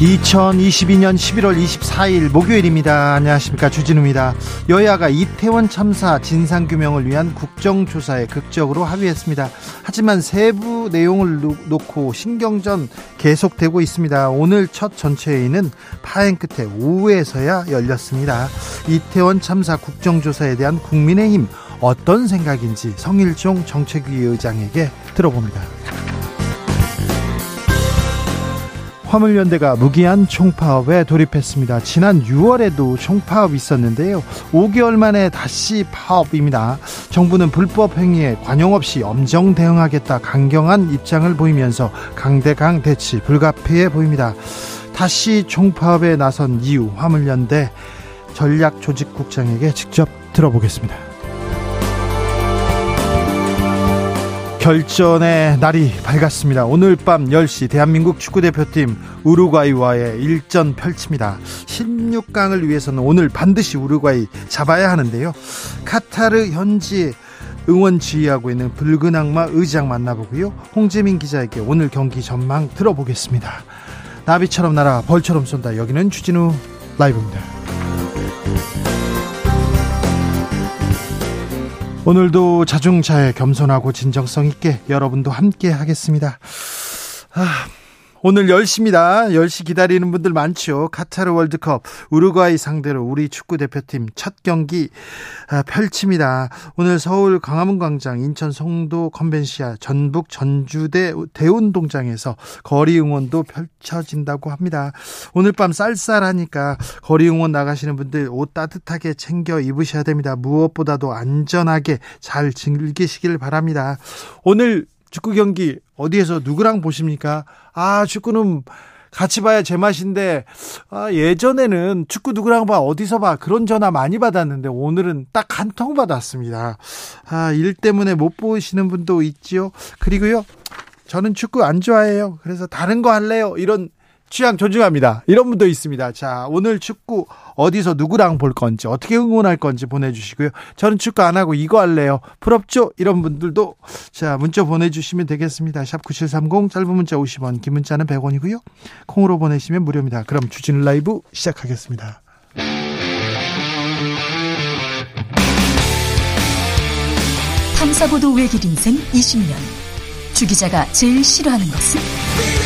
2022년 11월 24일 목요일입니다. 안녕하십니까. 주진우입니다. 여야가 이태원 참사 진상규명을 위한 국정조사에 극적으로 합의했습니다. 하지만 세부 내용을 놓고 신경전 계속되고 있습니다. 오늘 첫 전체회의는 파행 끝에 오후에서야 열렸습니다. 이태원 참사 국정조사에 대한 국민의힘 어떤 생각인지 성일종 정책위 의장에게 들어봅니다. 화물연대가 무기한 총파업에 돌입했습니다. 지난 6월에도 총파업 있었는데요. 5개월 만에 다시 파업입니다. 정부는 불법 행위에 관용 없이 엄정 대응하겠다 강경한 입장을 보이면서 강대강 대치 불가피해 보입니다. 다시 총파업에 나선 이유 화물연대 전략조직국장에게 직접 들어보겠습니다. 결전의 날이 밝았습니다. 오늘 밤 10시 대한민국 축구대표팀 우루과이와의 일전 펼칩니다. 16강을 위해서는 오늘 반드시 우루과이 잡아야 하는데요. 카타르 현지 응원 지휘하고 있는 붉은 악마 의장 만나보고요. 홍재민 기자에게 오늘 경기 전망 들어보겠습니다. 나비처럼 날아 벌처럼 쏜다. 여기는 주진우 라이브입니다. 오늘도 자중차에 겸손하고 진정성 있게 여러분도 함께 하겠습니다. 아, 오늘 10시입니다. 10시 기다리는 분들 많죠. 카타르 월드컵 우루과이 상대로 우리 축구 대표팀 첫 경기 아, 펼칩니다. 오늘 서울 광화문 광장, 인천 송도 컨벤시아, 전북 전주대 대운동장에서 거리 응원도 펼쳐진다고 합니다. 오늘 밤 쌀쌀하니까 거리 응원 나가시는 분들 옷 따뜻하게 챙겨 입으셔야 됩니다. 무엇보다도 안전하게 잘 즐기시길 바랍니다. 오늘 축구 경기 어디에서 누구랑 보십니까? 아, 축구는 같이 봐야 제맛인데 아, 예전에는 축구 누구랑 봐 어디서 봐 그런 전화 많이 받았는데 오늘은 딱 한 통 받았습니다. 아, 일 때문에 못 보시는 분도 있지요. 그리고요. 저는 축구 안 좋아해요. 그래서 다른 거 할래요. 이런 취향 존중합니다. 이런 분도 있습니다. 자, 오늘 축구 어디서 누구랑 볼 건지, 어떻게 응원할 건지 보내주시고요. 저는 축구 안 하고 이거 할래요. 부럽죠? 이런 분들도 자, 문자 보내주시면 되겠습니다. 샵 9730, 짧은 문자 50원, 긴 문자는 100원이고요. 콩으로 보내시면 무료입니다. 그럼 주진 라이브 시작하겠습니다. 탐사보도 외길 인생 20년. 주 기자가 제일 싫어하는 것은?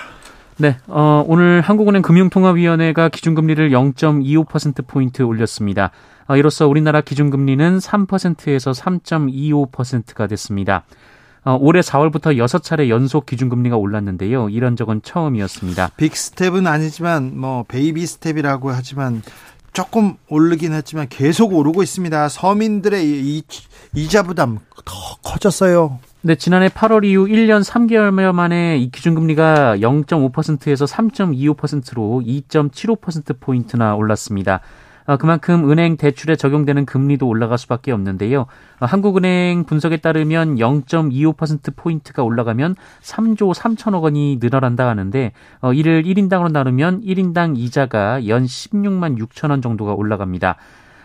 네, 어, 오늘 한국은행 금융통화위원회가 기준금리를 0.25%포인트 올렸습니다. 어, 이로써 우리나라 기준금리는 3%에서 3.25%가 됐습니다. 어, 올해 4월부터 6차례 연속 기준금리가 올랐는데요. 이런 적은 처음이었습니다. big step은 아니지만 뭐 baby step이라고 하지만 조금 오르긴 했지만 계속 오르고 있습니다. 서민들의 이, 이자 부담 더 커졌어요. 네, 지난해 8월 이후 1년 3개월 만에 이 기준금리가 0.5%에서 3.25%로 2.75%포인트나 올랐습니다. 어, 그만큼 은행 대출에 적용되는 금리도 올라갈 수밖에 없는데요. 어, 한국은행 분석에 따르면 0.25%포인트가 올라가면 3조 3천억 원이 늘어난다 하는데 어, 이를 1인당으로 나누면 1인당 이자가 연 16만 6천 원 정도가 올라갑니다.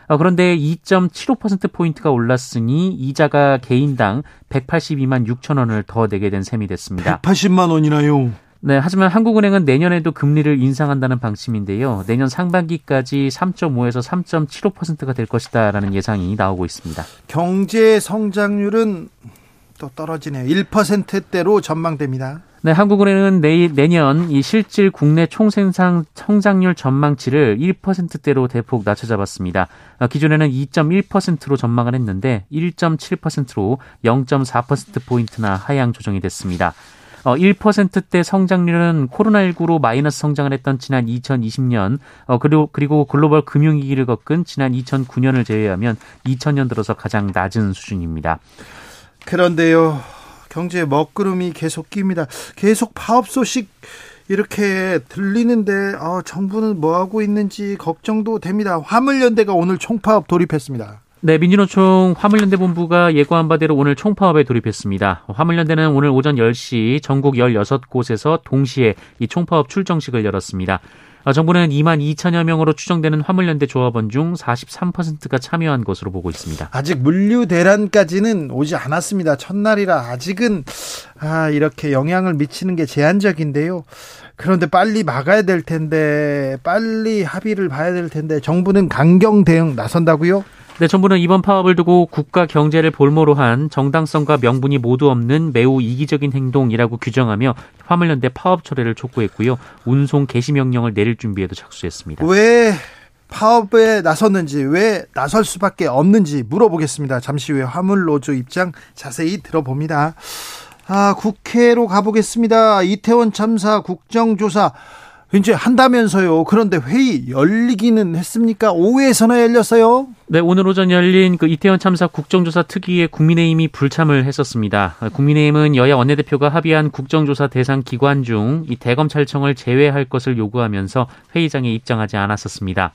어, 그런데 2.75%포인트가 올랐으니 이자가 개인당 182만 6천 원을 더 내게 된 셈이 됐습니다. 180만 원이나요? 네, 하지만 한국은행은 내년에도 금리를 인상한다는 방침인데요. 내년 상반기까지 3.5에서 3.75%가 될 것이다라는 예상이 나오고 있습니다. 경제 성장률은 또 떨어지네요. 1%대로 전망됩니다. 네, 한국은행은 내일 내년 이 실질 국내 총생산 성장률 전망치를 1%대로 대폭 낮춰 잡았습니다. 아, 기존에는 2.1%로 전망을 했는데 1.7%로 0.4% 포인트나 하향 조정이 됐습니다. 1%대 어, 성장률은 코로나19로 마이너스 성장을 했던 지난 2020년, 어, 그리고, 그리고 글로벌 금융위기를 겪은 지난 2009년을 제외하면 2000년 들어서 가장 낮은 수준입니다. 그런데요, 경제 먹구름이 계속 낍니다. 계속 파업 소식 이렇게 들리는데 어, 정부는 뭐 하고 있는지 걱정도 됩니다. 화물연대가 오늘 총파업 돌입했습니다. 네, 민주노총 화물연대 본부가 예고한 바대로 오늘 총파업에 돌입했습니다. 화물연대는 오늘 오전 10시 전국 16곳에서 동시에 이 총파업 출정식을 열었습니다. 어, 정부는 2만 2천여 명으로 추정되는 화물연대 조합원 중 43%가 참여한 것으로 보고 있습니다. 아직 물류 대란까지는 오지 않았습니다. 첫날이라 아직은 아, 이렇게 영향을 미치는 게 제한적인데요. 그런데 빨리 막아야 될 텐데 빨리 합의를 봐야 될 텐데 정부는 강경 대응 나선다고요? 네, 정부는 이번 파업을 두고 국가 경제를 볼모로 한 정당성과 명분이 모두 없는 매우 이기적인 행동이라고 규정하며 화물연대 파업 철회를 촉구했고요. 운송 개시 명령을 내릴 준비에도 착수했습니다. 왜 파업에 나섰는지 왜 나설 수밖에 없는지 물어보겠습니다. 잠시 후에 화물노조 입장 자세히 들어봅니다. 아, 국회로 가보겠습니다. 이태원 참사 국정조사 이제 한다면서요. 그런데 회의 열리기는 했습니까? 오후에서나 열렸어요? 네, 오늘 오전 열린 그 이태원 참사 국정조사 특위에 국민의힘이 불참을 했었습니다. 국민의힘은 여야 원내대표가 합의한 국정조사 대상 기관 중 이 대검찰청을 제외할 것을 요구하면서 회의장에 입장하지 않았었습니다.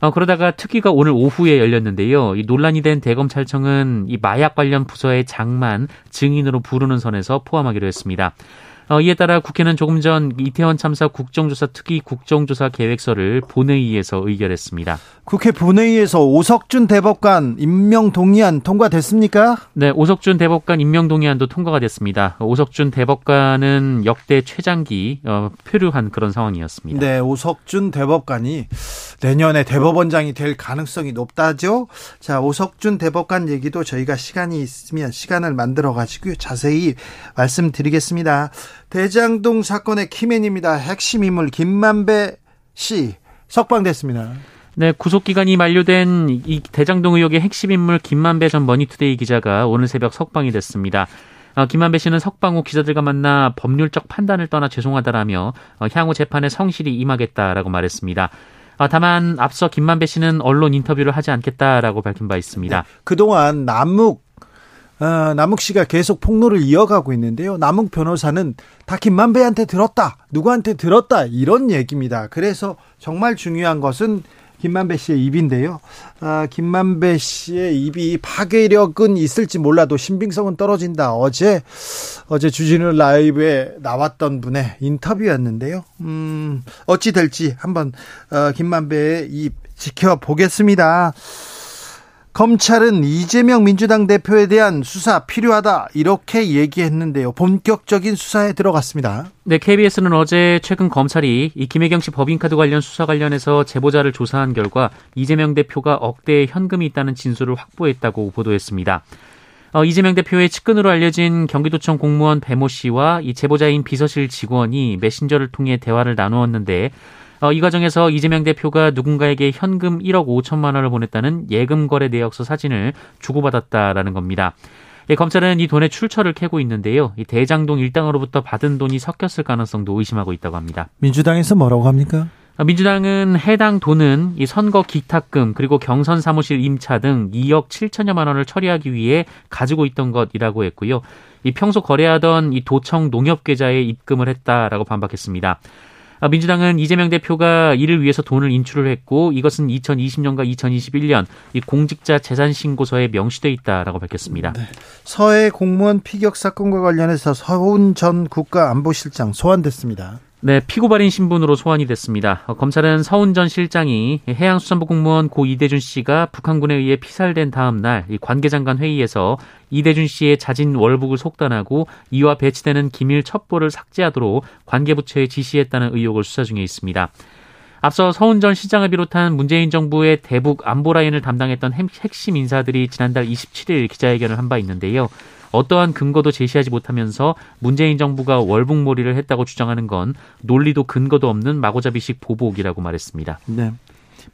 어, 그러다가 특위가 오늘 오후에 열렸는데요. 이 논란이 된 대검찰청은 이 마약 관련 부서의 장만 증인으로 부르는 선에서 포함하기로 했습니다. 어, 이에 따라 국회는 조금 전 이태원 참사 국정조사 특위 국정조사 계획서를 본회의에서 의결했습니다. 국회 본회의에서 오석준 대법관 임명 동의안 통과됐습니까? 네, 오석준 대법관 임명 동의안도 통과가 됐습니다. 오석준 대법관은 역대 최장기 어, 표류한 그런 상황이었습니다. 네, 오석준 대법관이 내년에 대법원장이 될 가능성이 높다죠. 자, 오석준 대법관 얘기도 저희가 시간이 있으면 시간을 만들어 가지고 자세히 말씀드리겠습니다. 대장동 사건의 key man입니다. 핵심 인물 김만배 씨 석방됐습니다. 네, 구속 기간이 만료된 이 대장동 의혹의 핵심 인물 김만배 전 머니투데이 기자가 오늘 새벽 석방이 됐습니다. 어, 김만배 씨는 석방 후 기자들과 만나 법률적 판단을 떠나 죄송하다라며 어, 향후 재판에 성실히 임하겠다라고 말했습니다. 어, 다만 앞서 김만배 씨는 언론 인터뷰를 하지 않겠다라고 밝힌 바 있습니다. 네, 그동안 남욱 어, 남욱 씨가 계속 폭로를 이어가고 있는데요. 남욱 변호사는 다 김만배한테 들었다, 누구한테 들었다 이런 얘기입니다. 그래서 정말 중요한 것은 김만배 씨의 입인데요. 아, 김만배 씨의 입이 파괴력은 있을지 몰라도 신빙성은 떨어진다. 어제 어제 주진우 라이브에 나왔던 분의 인터뷰였는데요. 음, 어찌 될지 한번 어, 김만배의 입 지켜보겠습니다. 검찰은 이재명 민주당 대표에 대한 수사 필요하다 이렇게 얘기했는데요. 본격적인 수사에 들어갔습니다. 네, KBS는 어제 최근 검찰이 이 김혜경 씨 법인카드 관련 수사 관련해서 제보자를 조사한 결과 이재명 대표가 억대의 현금이 있다는 진술을 확보했다고 보도했습니다. 어, 이재명 대표의 측근으로 알려진 경기도청 공무원 배모 씨와 이 제보자인 비서실 직원이 메신저를 통해 대화를 나누었는데 어, 이 과정에서 이재명 대표가 누군가에게 현금 1억 5천만 원을 보냈다는 예금 거래 내역서 사진을 주고받았다라는 겁니다. 예, 검찰은 이 돈의 출처를 캐고 있는데요. 이 대장동 일당으로부터 받은 돈이 섞였을 가능성도 의심하고 있다고 합니다. 민주당에서 뭐라고 합니까? 어, 민주당은 해당 돈은 이 선거 기탁금 그리고 경선 사무실 임차 등 2억 7천여만 원을 처리하기 위해 가지고 있던 것이라고 했고요. 이 평소 거래하던 이 도청 농협 계좌에 입금을 했다라고 반박했습니다. 아, 민주당은 이재명 대표가 이를 위해서 돈을 인출을 했고 이것은 2020년과 2021년 이 공직자 재산 신고서에 명시돼 있다라고 밝혔습니다. 네. 서해 공무원 피격 사건과 관련해서 서훈 전 국가안보실장 소환됐습니다. 네, 피고발인 신분으로 소환이 됐습니다. 어, 검찰은 서훈 전 실장이 해양수산부 공무원 고 이대준 씨가 북한군에 의해 피살된 다음 날 관계장관 회의에서 이대준 씨의 자진 월북을 속단하고 이와 배치되는 기밀 첩보를 삭제하도록 관계부처에 지시했다는 의혹을 수사 중에 있습니다. 앞서 서훈 전 시장을 비롯한 문재인 정부의 대북 안보 라인을 담당했던 핵심 인사들이 지난달 27일 기자회견을 한 바 있는데요. 어떠한 근거도 제시하지 못하면서 문재인 정부가 월북몰이를 했다고 주장하는 건 논리도 근거도 없는 마고잡이식 보복이라고 말했습니다. 네.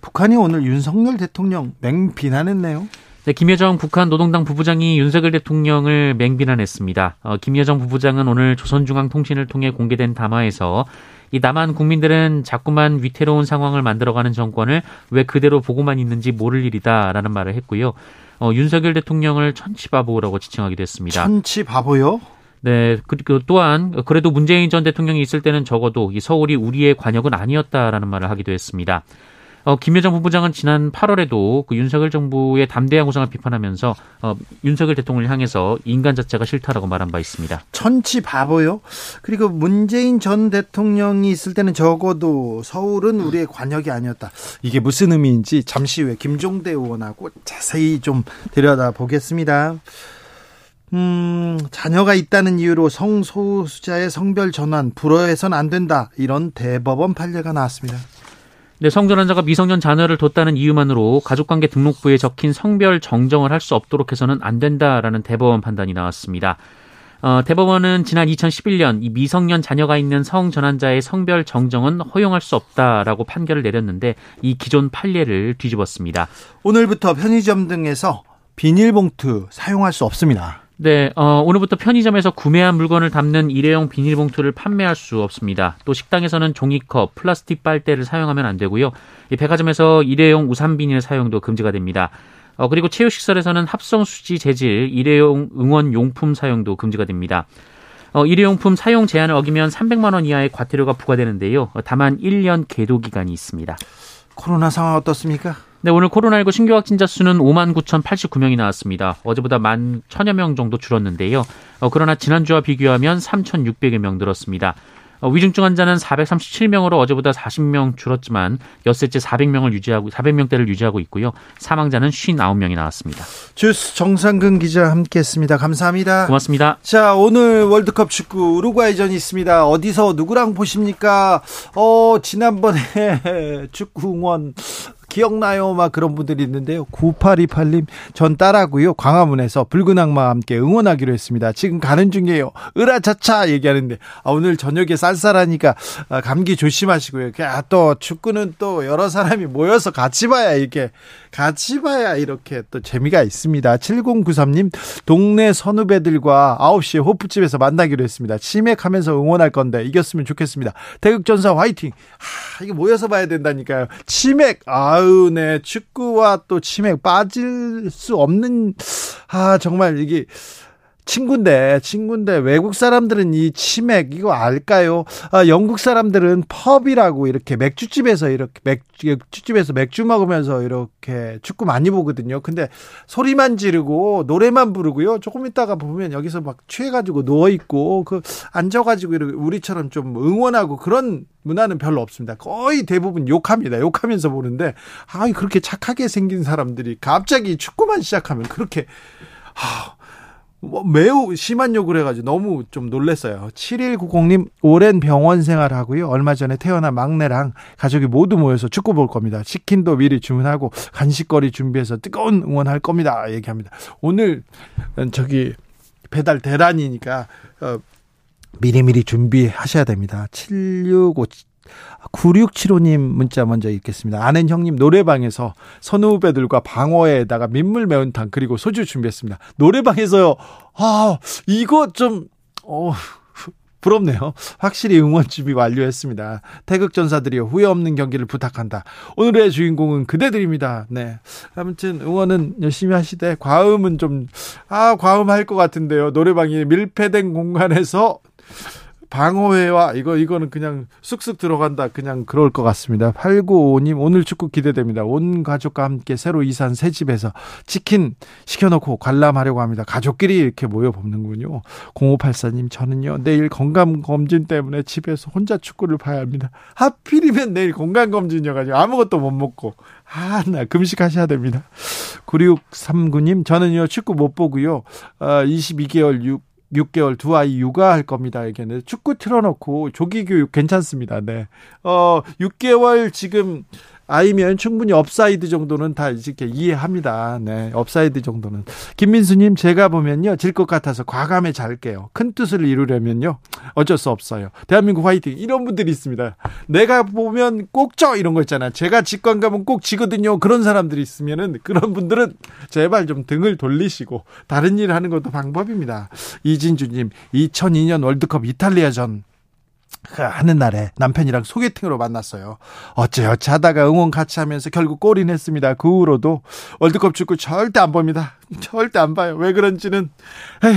북한이 오늘 윤석열 대통령 맹비난했네요. 네, 김여정 북한 노동당 부부장이 윤석열 대통령을 맹비난했습니다. 어, 김여정 부부장은 오늘 조선중앙통신을 통해 공개된 담화에서 이 남한 국민들은 자꾸만 위태로운 상황을 만들어가는 정권을 왜 그대로 보고만 있는지 모를 일이다라는 말을 했고요. 어, 윤석열 대통령을 천치바보라고 지칭하기도 했습니다. 천치바보요? 네, 그리고 또한 그래도 문재인 전 대통령이 있을 때는 적어도 이 서울이 우리의 관역은 아니었다라는 말을 하기도 했습니다. 어, 김여정 부부장은 지난 8월에도 그 윤석열 정부의 담대한 구상을 비판하면서 어, 윤석열 대통령을 향해서 인간 자체가 싫다라고 말한 바 있습니다. 천치 바보요. 그리고 문재인 전 대통령이 있을 때는 적어도 서울은 우리의 관역이 아니었다. 이게 무슨 의미인지 잠시 후에 김종대 의원하고 자세히 좀 들여다 보겠습니다. 음, 자녀가 있다는 이유로 성소수자의 성별 전환 불허해선 안 된다. 이런 대법원 판례가 나왔습니다. 네, 성전 환자가 미성년 자녀를 뒀다는 이유만으로 가족관계 등록부에 적힌 성별 정정을 할 수 없도록 해서는 안 된다라는 대법원 판단이 나왔습니다. 어, 대법원은 지난 2011년 이 미성년 자녀가 있는 성전환자의 성별 정정은 허용할 수 없다라고 판결을 내렸는데 이 기존 판례를 뒤집었습니다. 오늘부터 편의점 등에서 비닐봉투 사용할 수 없습니다. 네, 어, 오늘부터 편의점에서 구매한 물건을 담는 일회용 비닐봉투를 판매할 수 없습니다. 또 식당에서는 종이컵, 플라스틱 빨대를 사용하면 안 되고요. 이 백화점에서 일회용 우산 비닐 사용도 금지가 됩니다. 어, 그리고 체육시설에서는 합성 수지 재질, 일회용 응원 용품 사용도 금지가 됩니다. 어, 일회용품 사용 제한을 어기면 300만 원 이하의 과태료가 부과되는데요. 어, 다만 1년 계도 기간이 있습니다. 코로나 상황 어떻습니까? 네, 오늘 코로나19 신규 확진자 수는 5만 9,089명이 나왔습니다. 어제보다 만 1,000여 명 정도 줄었는데요. 어, 그러나 지난주와 비교하면 3,600여 명 늘었습니다. 어, 위중증 환자는 437명으로 어제보다 40명 줄었지만 엿새째 400명을 유지하고 400명대를 유지하고 있고요. 사망자는 59명이 나왔습니다. 주스 정상근 기자 함께했습니다. 감사합니다. 고맙습니다. 자 오늘 월드컵 축구 우루과이전이 있습니다. 어디서 누구랑 보십니까? 어 지난번에 축구 응원 기억나요? 막 그런 분들이 있는데요. 9828님, 전 딸하고요. 광화문에서 붉은 악마와 함께 응원하기로 했습니다. 지금 가는 중이에요. 으라차차 얘기하는데, 아, 오늘 저녁에 쌀쌀하니까 아, 감기 조심하시고요. 아, 또 축구는 또 여러 사람이 모여서 같이 봐야 이렇게, 같이 봐야 이렇게 또 재미가 있습니다. 7093님, 동네 선후배들과 9시에 호프집에서 만나기로 했습니다. 치맥하면서 응원할 건데 이겼으면 좋겠습니다. 대극전사 화이팅! 아, 이게 모여서 봐야 된다니까요. 치맥, 아, 아유, 네. 축구와 또 치맥 빠질 수 없는, 아, 정말 이게, 친구인데, 친구인데, 외국 사람들은 이 치맥, 이거 알까요? 아, 영국 사람들은 펍이라고 이렇게 맥주집에서 이렇게, 맥주집에서 맥주 먹으면서 이렇게 축구 많이 보거든요. 근데 소리만 지르고, 노래만 부르고요. 조금 있다가 보면 여기서 막 취해가지고 누워 있고, 그, 앉아가지고 이렇게 우리처럼 좀 응원하고 그런 문화는 별로 없습니다. 거의 대부분 욕합니다. 욕하면서 보는데, 아, 그렇게 착하게 생긴 사람들이 갑자기 축구만 시작하면 그렇게, 아, 뭐 매우 심한 욕을 해가지고 너무 좀 놀랐어요. 7190님, 오랜 병원 생활하고요. 얼마 전에 태어난 막내랑 가족이 모두 모여서 축구 볼 겁니다. 치킨도 미리 주문하고 간식거리 준비해서 뜨거운 응원할 겁니다. 얘기합니다. 오늘 저기 배달 대란이니까 어, 미리미리 준비하셔야 됩니다. 765 9675님 문자 먼저 읽겠습니다. 아는 형님 노래방에서 선후배들과 방어에다가 민물 매운탕 그리고 소주 준비했습니다. 노래방에서요. 아, 이거 좀, 어, 부럽네요. 확실히 응원 준비 완료했습니다. 태극전사들이 후회 없는 경기를 부탁한다. 오늘의 주인공은 그대들입니다. 네. 아무튼 응원은 열심히 하시되 과음은 좀, 아, 과음 할 것 같은데요. 노래방이 밀폐된 공간에서 방어회와 이거 이거는 그냥 쑥쑥 들어간다. 그냥 그럴 것 같습니다. 8955님 오늘 축구 기대됩니다. 온 가족과 함께 새로 이사한 새 집에서 치킨 시켜놓고 관람하려고 합니다. 가족끼리 이렇게 모여 보는군요. 0584님 저는요 내일 건강 검진 때문에 집에서 혼자 축구를 봐야 합니다. 하필이면 내일 건강 검진이어가지고 아무것도 못 먹고 아나 금식하셔야 됩니다. 9639님 저는요 축구 못 보고요. 어, 22개월 6 6개월 두 아이 육아할 겁니다. 이게는 축구 틀어놓고 조기 교육 괜찮습니다. 네. 어, 6개월 지금 아이면 충분히 오프사이드 정도는 다 이렇게 이해합니다. 네, 오프사이드 정도는. 김민수님, 제가 보면요, 질 것 같아서 과감히 잘게요. 큰 뜻을 이루려면요, 어쩔 수 없어요. 대한민국 화이팅! 이런 분들이 있습니다. 내가 보면 꼭 져! 이런 거 있잖아. 제가 직관 가면 꼭 지거든요. 그런 사람들이 있으면은, 그런 분들은 제발 좀 등을 돌리시고, 다른 일 하는 것도 방법입니다. 이진주님, 2002년 월드컵 이탈리아전, 그 하는 날에 남편이랑 소개팅으로 만났어요. 어째어째 하다가 응원 같이 하면서 결국 골이 냈습니다. 그 후로도 월드컵 축구 절대 안 봅니다. 절대 안 봐요. 왜 그런지는 에휴,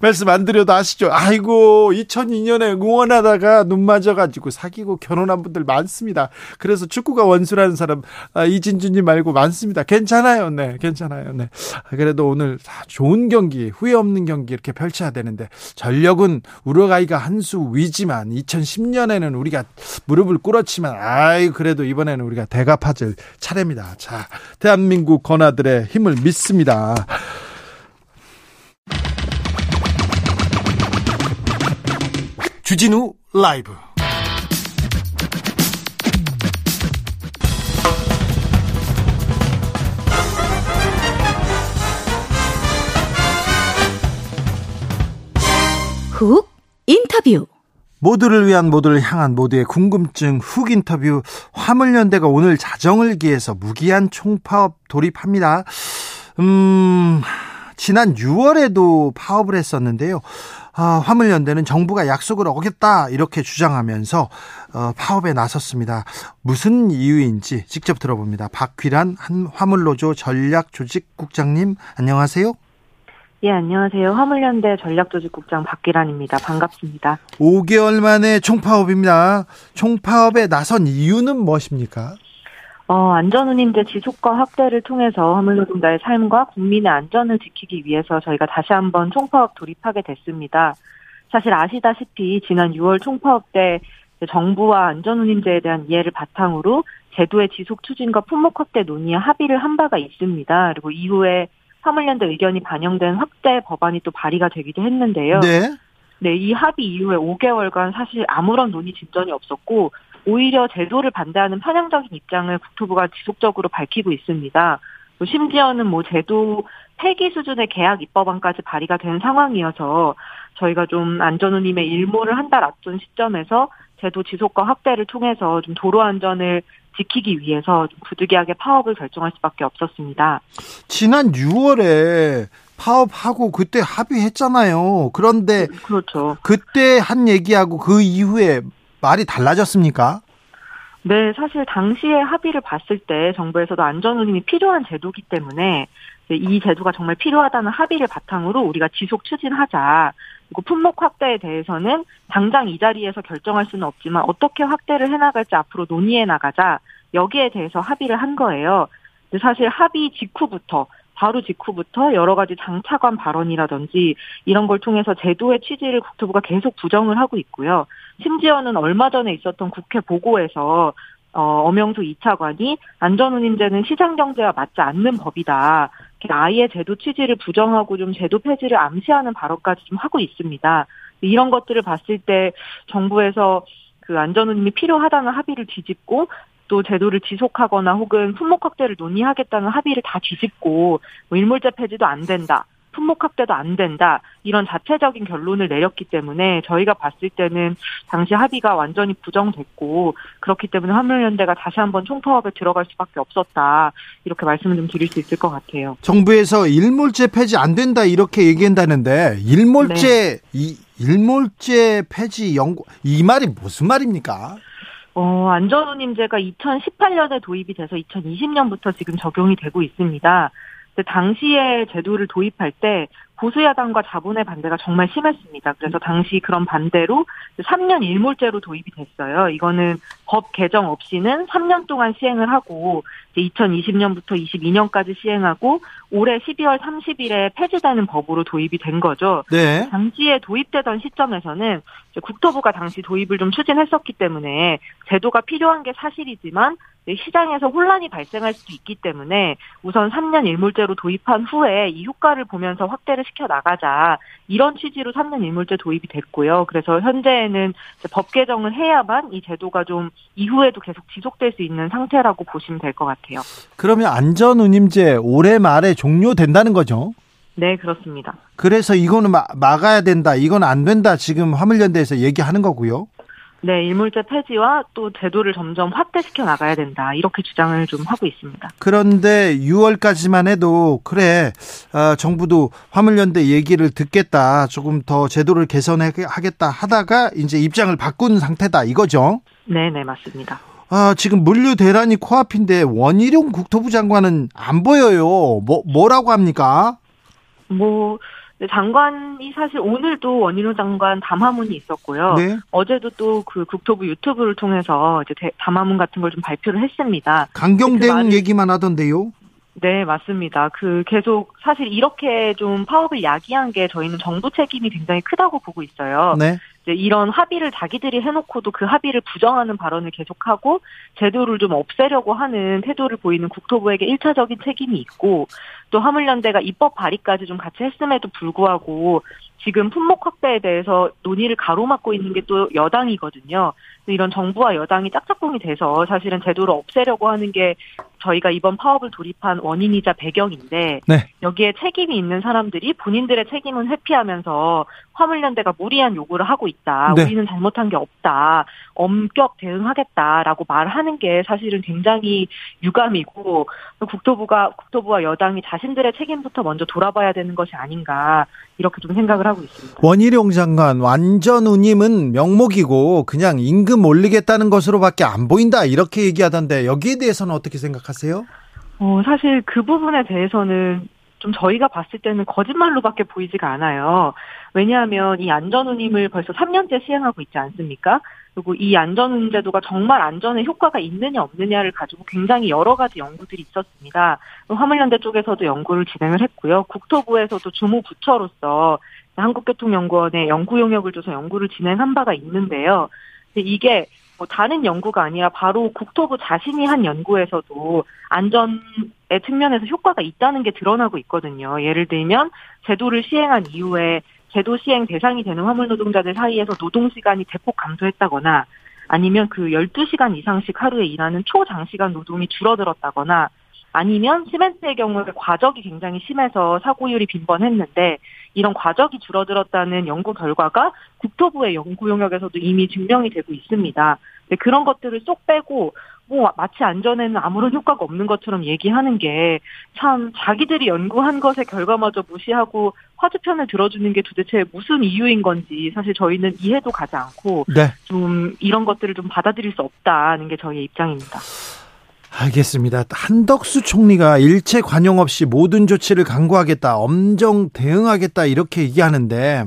말씀 안 드려도 아시죠? 아이고 2002년에 응원하다가 눈 맞아가지고 사귀고 결혼한 분들 많습니다. 그래서 축구가 원수라는 사람 아, 이진주님 말고 많습니다. 괜찮아요, 네, 괜찮아요, 네. 그래도 오늘 좋은 경기, 후회 없는 경기 이렇게 펼쳐야 되는데 전력은 우루과이가 한 수 위지만 2010년에는 우리가 무릎을 꿇었지만 아이 그래도 이번에는 우리가 대갚아줄 차례입니다. 자, 대한민국 건아들의 힘을 믿습니다. 주진우 라이브 훅 인터뷰 모두를 위한 모두를 향한 모두의 궁금증 훅 인터뷰 화물연대가 오늘 자정을 기해서 무기한 총파업 돌입합니다. 음, 지난 6월에도 파업을 했었는데요. 아, 화물연대는 정부가 약속을 어겼다 이렇게 주장하면서 어, 파업에 나섰습니다. 무슨 이유인지 직접 들어봅니다. 박휘란 한 화물노조 전략조직국장님 안녕하세요. 예, 안녕하세요. 화물연대 전략조직국장 박기란입니다. 반갑습니다. 5개월 만에 총파업입니다. 총파업에 나선 이유는 무엇입니까? 어, 안전운임제 지속과 확대를 통해서 화물노동자의 삶과 국민의 안전을 지키기 위해서 저희가 다시 한번 총파업 돌입하게 됐습니다. 사실 아시다시피 지난 6월 총파업 때 정부와 안전운임제에 대한 이해를 바탕으로 제도의 지속 추진과 품목 확대 논의에 합의를 한 바가 있습니다. 그리고 이후에 화물연대 의견이 반영된 확대 법안이 또 발의가 되기도 했는데요. 네. 네, 이 합의 이후에 5개월간 사실 아무런 논의 진전이 없었고 오히려 제도를 반대하는 편향적인 입장을 국토부가 지속적으로 밝히고 있습니다. 심지어는 뭐 제도 폐기 수준의 계약 입법안까지 발의가 된 상황이어서 저희가 좀 안전운임의 일모를 한달 앞둔 시점에서 제도 지속과 확대를 통해서 좀 도로 안전을 지키기 위해서 좀 부득이하게 파업을 결정할 수밖에 없었습니다. 지난 6월에 파업하고 그때 합의했잖아요. 그런데 그렇죠. 그때 한 얘기하고 그 이후에 말이 달라졌습니까? 네, 사실 당시에 합의를 봤을 때 정부에서도 안전운임이 필요한 제도기 때문에 이 제도가 정말 필요하다는 합의를 바탕으로 우리가 지속 추진하자. 그리고 품목 확대에 대해서는 당장 이 자리에서 결정할 수는 없지만 어떻게 확대를 해나갈지 앞으로 논의해 나가자. 여기에 대해서 합의를 한 거예요. 근데 사실 합의 직후부터 바로 직후부터 여러 가지 장차관 발언이라든지 이런 걸 통해서 제도의 취지를 국토부가 계속 부정을 하고 있고요. 심지어는 얼마 전에 있었던 국회 보고에서 어, 엄영수 2차관이 안전운임제는 시장경제와 맞지 않는 법이다. 아예 제도 취지를 부정하고 좀 제도 폐지를 암시하는 발언까지 좀 하고 있습니다. 이런 것들을 봤을 때 정부에서 그 안전운임이 필요하다는 합의를 뒤집고 또 제도를 지속하거나 혹은 품목 확대를 논의하겠다는 합의를 다 뒤집고 뭐 일몰제 폐지도 안 된다. 품목 확대도 안 된다. 이런 자체적인 결론을 내렸기 때문에 저희가 봤을 때는 당시 합의가 완전히 부정됐고 그렇기 때문에 화물연대가 다시 한번 총파업에 들어갈 수밖에 없었다. 이렇게 말씀을 좀 드릴 수 있을 것 같아요. 정부에서 일몰제 폐지 안 된다 이렇게 얘기한다는데 일몰제 네. 이 일몰제 폐지 연구 이 말이 무슨 말입니까? 어, 안전운임제가 2018년에 도입이 돼서 2020년부터 지금 적용이 되고 있습니다. 당시에 제도를 도입할 때 보수야당과 자본의 반대가 정말 심했습니다. 그래서 당시 그런 반대로 3년 일몰제로 도입이 됐어요. 이거는 법 개정 없이는 3년 동안 시행을 하고 2020년부터 22년까지 시행하고 올해 12월 30일에 폐지되는 법으로 도입이 된 거죠. 네. 당시에 도입되던 시점에서는 국토부가 당시 도입을 좀 추진했었기 때문에 제도가 필요한 게 사실이지만 시장에서 혼란이 발생할 수도 있기 때문에 우선 3년 일몰제로 도입한 후에 이 효과를 보면서 확대를 시켜 나가자 이런 취지로 3년 일몰제 도입이 됐고요. 그래서 현재는 법 개정을 해야만 이 제도가 좀 이후에도 계속 지속될 수 있는 상태라고 보시면 될 것 같아요. 그러면 안전운임제 올해 말에 종료된다는 거죠? 네, 그렇습니다. 그래서 이거는 막, 막아야 된다, 이건 안 된다, 지금 화물연대에서 얘기하는 거고요. 네, 일몰제 폐지와 또 제도를 점점 확대시켜 나가야 된다. 이렇게 주장을 좀 하고 있습니다. 그런데 6월까지만 해도 그래 어, 정부도 화물연대 얘기를 듣겠다. 조금 더 제도를 개선하겠다 하다가 이제 입장을 바꾼 상태다 이거죠. 네, 네, 맞습니다. 아, 지금 물류 대란이 코앞인데 원희룡 국토부 장관은 안 보여요. 뭐 뭐라고 합니까? 뭐 장관이 사실 오늘도 원희룡 장관 담화문이 있었고요. 네. 어제도 또 그 국토부 유튜브를 통해서 이제 담화문 같은 걸 좀 발표를 했습니다. 강경대응 그 얘기만 하던데요. 네, 맞습니다. 그 계속 사실 이렇게 좀 파업을 야기한 게 저희는 정부 책임이 굉장히 크다고 보고 있어요. 네. 이런 합의를 자기들이 해놓고도 그 합의를 부정하는 발언을 계속하고 제도를 좀 없애려고 하는 태도를 보이는 국토부에게 1차적인 책임이 있고 또 화물연대가 입법 발의까지 좀 같이 했음에도 불구하고 지금 품목 확대에 대해서 논의를 가로막고 있는 게 또 여당이거든요. 이런 정부와 여당이 짝짝꿍이 돼서 사실은 제도를 없애려고 하는 게 저희가 이번 파업을 돌입한 원인이자 배경인데 네. 여기에 책임이 있는 사람들이 본인들의 책임은 회피하면서 화물연대가 무리한 요구를 하고 있다. 네. 우리는 잘못한 게 없다. 엄격 대응하겠다라고 말하는 게 사실은 굉장히 유감이고 국토부가 국토부와 여당이 자신들의 책임부터 먼저 돌아봐야 되는 것이 아닌가 이렇게 좀 생각을 하고 있습니다. 원희룡 장관 완전 운임은 명목이고 그냥 임금 올리겠다는 것으로밖에 안 보인다 이렇게 얘기하던데 여기에 대해서는 어떻게 생각하세요? 어, 사실 그 부분에 대해서는 좀 저희가 봤을 때는 거짓말로밖에 보이지가 않아요. 왜냐하면 이 안전운임을 벌써 3년째 시행하고 있지 않습니까? 그리고 이 안전운임 제도가 정말 안전에 효과가 있느냐 없느냐를 가지고 굉장히 여러 가지 연구들이 있었습니다. 화물연대 쪽에서도 연구를 진행을 했고요. 국토부에서도 주무 부처로서 한국교통연구원에 연구 용역을 줘서 연구를 진행한 바가 있는데요. 이게 뭐 다른 연구가 아니라 바로 국토부 자신이 한 연구에서도 안전의 측면에서 효과가 있다는 게 드러나고 있거든요. 예를 들면 제도를 시행한 이후에 제도 시행 대상이 되는 화물 노동자들 사이에서 노동 시간이 대폭 감소했다거나 아니면 그 12시간 이상씩 하루에 일하는 초장시간 노동이 줄어들었다거나 아니면 시멘트의 경우에 과적이 굉장히 심해서 사고율이 빈번했는데 이런 과적이 줄어들었다는 연구 결과가 국토부의 연구 용역에서도 이미 증명이 되고 있습니다. 근데 그런 것들을 쏙 빼고 뭐 마치 안전에는 아무런 효과가 없는 것처럼 얘기하는 게 참 자기들이 연구한 것의 결과마저 무시하고 화두편을 들어주는 게 도대체 무슨 이유인 건지 사실 저희는 이해도 가지 않고 네. 좀 이런 것들을 좀 받아들일 수 없다는 게 저희의 입장입니다. 알겠습니다. 한덕수 총리가 일체 관용 없이 모든 조치를 강구하겠다, 엄정 대응하겠다 이렇게 얘기하는데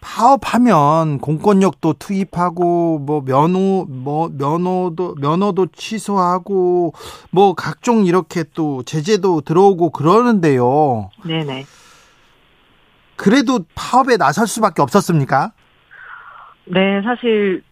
파업하면 공권력도 투입하고 뭐 면허 뭐 면허도 면허도 취소하고 뭐 각종 이렇게 또 제재도 들어오고 그러는데요. 네네. 그래도 파업에 나설 수밖에 없었습니까? 네, 사실